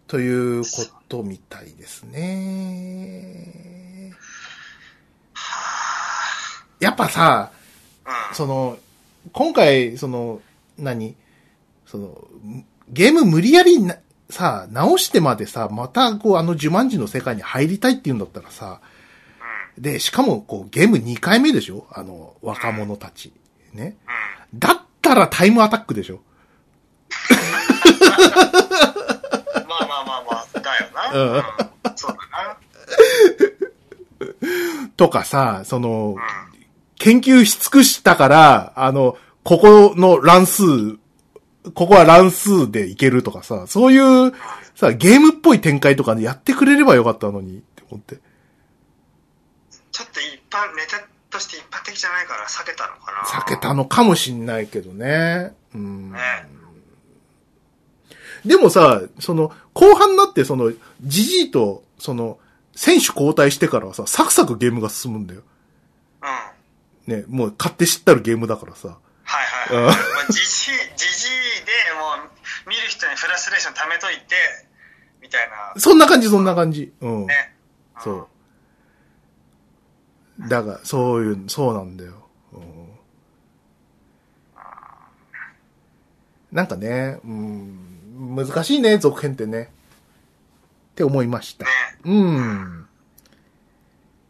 ということみたいですね。はやっぱさ、あ。うん。その、今回、その、何？その、ゲーム無理やりな、さ、直してまでさ、また、こう、あの呪文字の世界に入りたいって言うんだったらさ、で、しかも、こう、ゲーム2回目でしょ？あの、若者たち。ね。うん。だったらタイムアタックでしょ？まあまあまあまあ、だよな。うんうん。そうだな。とかさ、そのう、ん。研究し尽くしたから、あの、ここの乱数、ここは乱数でいけるとかさ、そういう、さ、ゲームっぽい展開とかでやってくれればよかったのに、って思って。ちょっと一般、ネタとして一般的じゃないから避けたのかな。避けたのかもしんないけどね。うん。ね。でもさ、その、後半になって、その、ジジイと、その、選手交代してからはさ、サクサクゲームが進むんだよ。うん。はいね、もう買って知ったるゲームだからさ。はいはい。うんまあ、じじい、じじいでもう、見る人にフラストレーション溜めといて、みたいな。そんな感じ、そんな感じ。うん。ね。そう。だが、そういう、そうなんだよ。うんなんかね、うん、難しいね、続編ってね。って思いましたね。。うん。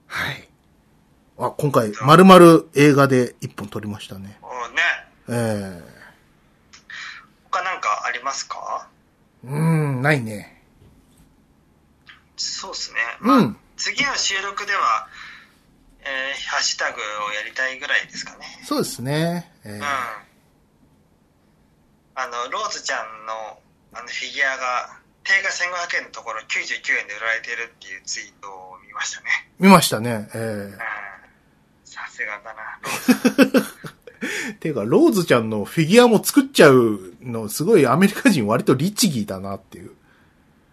はい。あ、今回、まるまる映画で一本撮りましたね。おね。え他なんかありますか？えうん、ないね。そうですね。うん。次の収録では、えー、ハッシュタグをやりたいぐらいですかね。そうですね。えうん。あの、ローズちゃんの、あの、フィギュアが定価1500円のところ99円で売られてるっていうツイートを見ましたね。見ましたね。えうん。さすがだな、ていうか、ローズちゃんのフィギュアも作っちゃうの、すごいアメリカ人割と律儀だなっていう。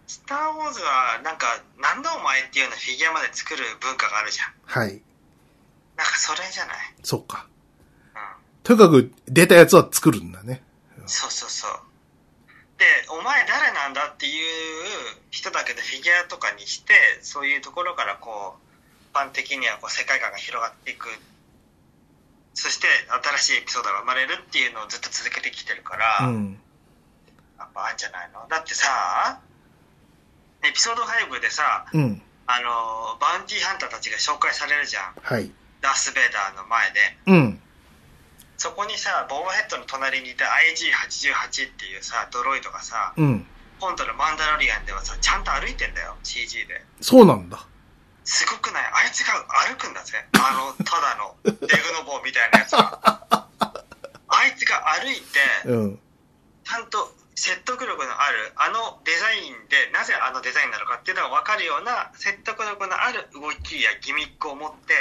スター・ウォーズは、なんか、なんだお前っていうようなフィギュアまで作る文化があるじゃん。はい。なんかそれじゃない？そっか。うとにかく出たやつは作るんだね。ん。そうそうそう。で、お前誰なんだっていう人だけどフィギュアとかにして、そういうところからこう、一般的にはこう世界観が広がっていく。そして新しいエピソードが生まれるっていうのをずっと続けてきてるから、うん。やっぱあるんじゃないの？だってさ、エピソード5でさ、うん。あの、バウンティーハンターたちが紹介されるじゃん。はい。ダース・ベイダーの前で。うん。そこにさ、ボーヘッドの隣にいた IG88 っていうさ、ドロイドがさ、うん。今度のマンダロリアンではさ、ちゃんと歩いてんだよ、CG で。そうなんだ。すごくない？あいつが歩くんだぜ。あの、ただのデグノボーみたいなやつが。あいつが歩いて、うん。ちゃんと説得力のある、あのデザインで、なぜあのデザインなのかっていうのが分かるような、説得力のある動きやギミックを持って、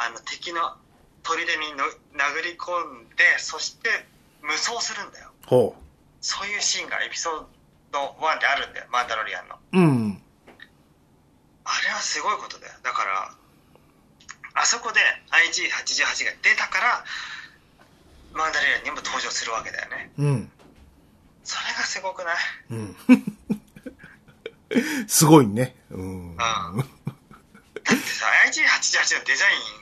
あの、敵の砦にの殴り込んで、そして無双するんだよ。ほそういうシーンがエピソード1であるんだよ、マンダロリアンの。う。うん。あれはすごいことだよ。だから、あそこで IG88 が出たから、マンダロリアンにも登場するわけだよね。うん。それがすごくない？うん。すごいね。うん。だってさ、IG88 のデザイン、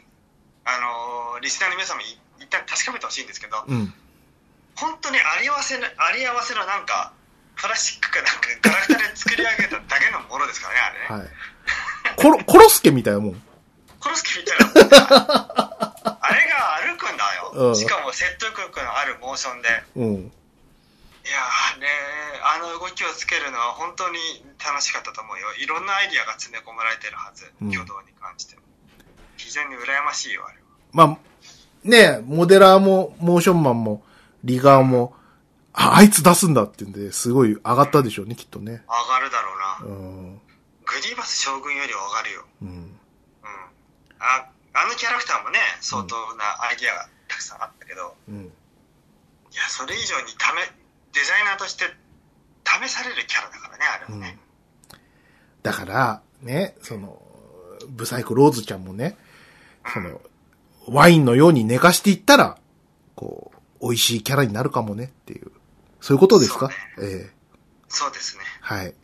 あのーリスナーの皆さんもい一旦確かめてほしいんですけど、うん。本当にあり合わせの、あり合わせのなんか、プラスチックかなんかガラクタで作り上げただけのものですからね、あれね。はい。コロ、コロスケみたいなもん。コロスケみたいなもんだあれが歩くんだよ。うんしかも説得力のあるモーションで。うん。いやーねあの動きをつけるのは本当に楽しかったと思うよ。いろんなアイディアが詰め込まれてるはず。うん挙動に関しても。非常に羨ましいよ、あれは。まあ、ねモデラーも、モーションマンも、リガーも、あ、あいつ出すんだってんで、すごい上がったでしょうね、きっとね。上がるだろうな。うん。グリーバス将軍よりは上がるよ。うん。うん。あ、あのキャラクターもね、相当なアイディアがたくさんあったけど、うん。いや、それ以上にため、デザイナーとして試されるキャラだからね、あれうんはね。。だから、ね、その、ブサイクローズちゃんもね、その、ワインのように寝かしていったら、こう、美味しいキャラになるかもねっていう。そういうことですか、そうええそうですね。はい。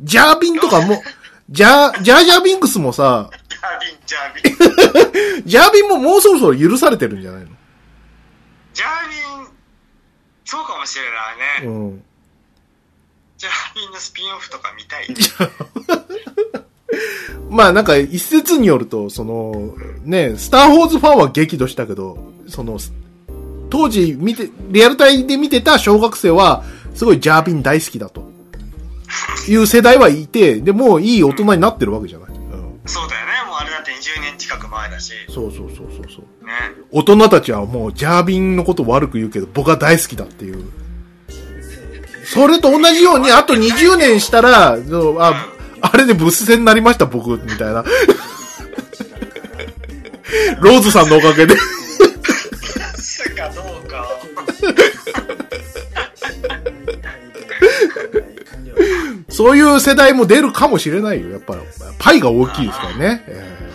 ジャービンとかも、ジャー、ジャージャービンクスもさ、ジャービン、ジャービン。ジャービンももうそろそろ許されてるんじゃないの？ジャービン、そうかもしれないね。うん。ジャービンのスピンオフとか見たい。まあなんか一説によると、その、ね、スター・ウォーズファンは激怒したけど、その、当時見て、リアルタイで見てた小学生は、すごいジャービン大好きだと。いう世代はいて、で、もういい大人になってるわけじゃない。うん。そうだよね。もうあれだって20年近く前だし。そうそうそうそうそう。ね。大人たちはもうジャービンのこと悪く言うけど、僕は大好きだっていう。それと同じように、あと20年したら、あ、あれでブス戦になりました、僕、みたいな。ローズさんのおかげで。すかどうか。そういう世代も出るかもしれないよ。やっぱ、パイが大きいですからね。えー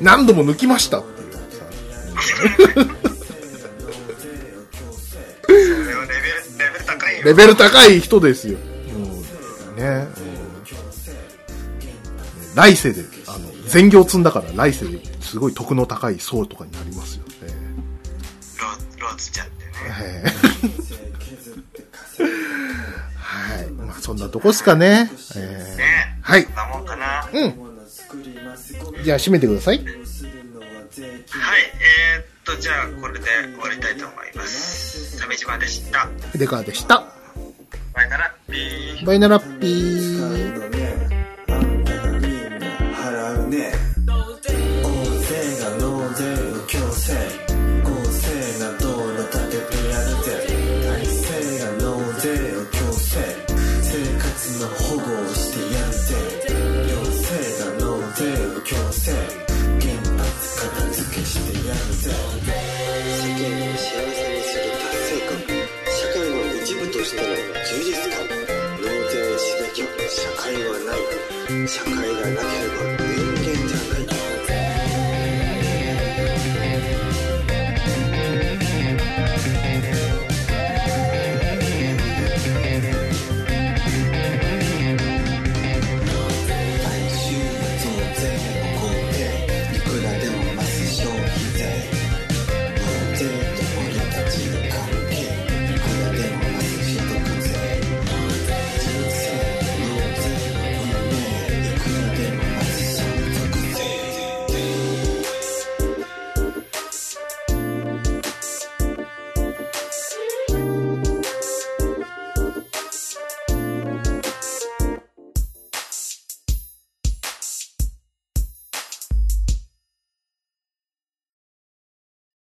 何度も抜きましたっていうさ。それ高いよ。レベル高い人ですよ。うん、ね、うん来世で、あの、全業積んだから来世ですごい得の高い層とかになりますよ。えロローズちゃんってね。えはい。まあそんなとこっすかね。えーねはいそん。なもんかな。はい。うん。じゃあ締めてください。えー、っとじゃあこれで終わりたいと思います。鮫島でした。筆川でした。バイナラッピー。バイナラッピー。大勢が納税強制。大勢が納税を強制。生活の保護をしてやるぜが納税を強制。社会はない。社会がなければ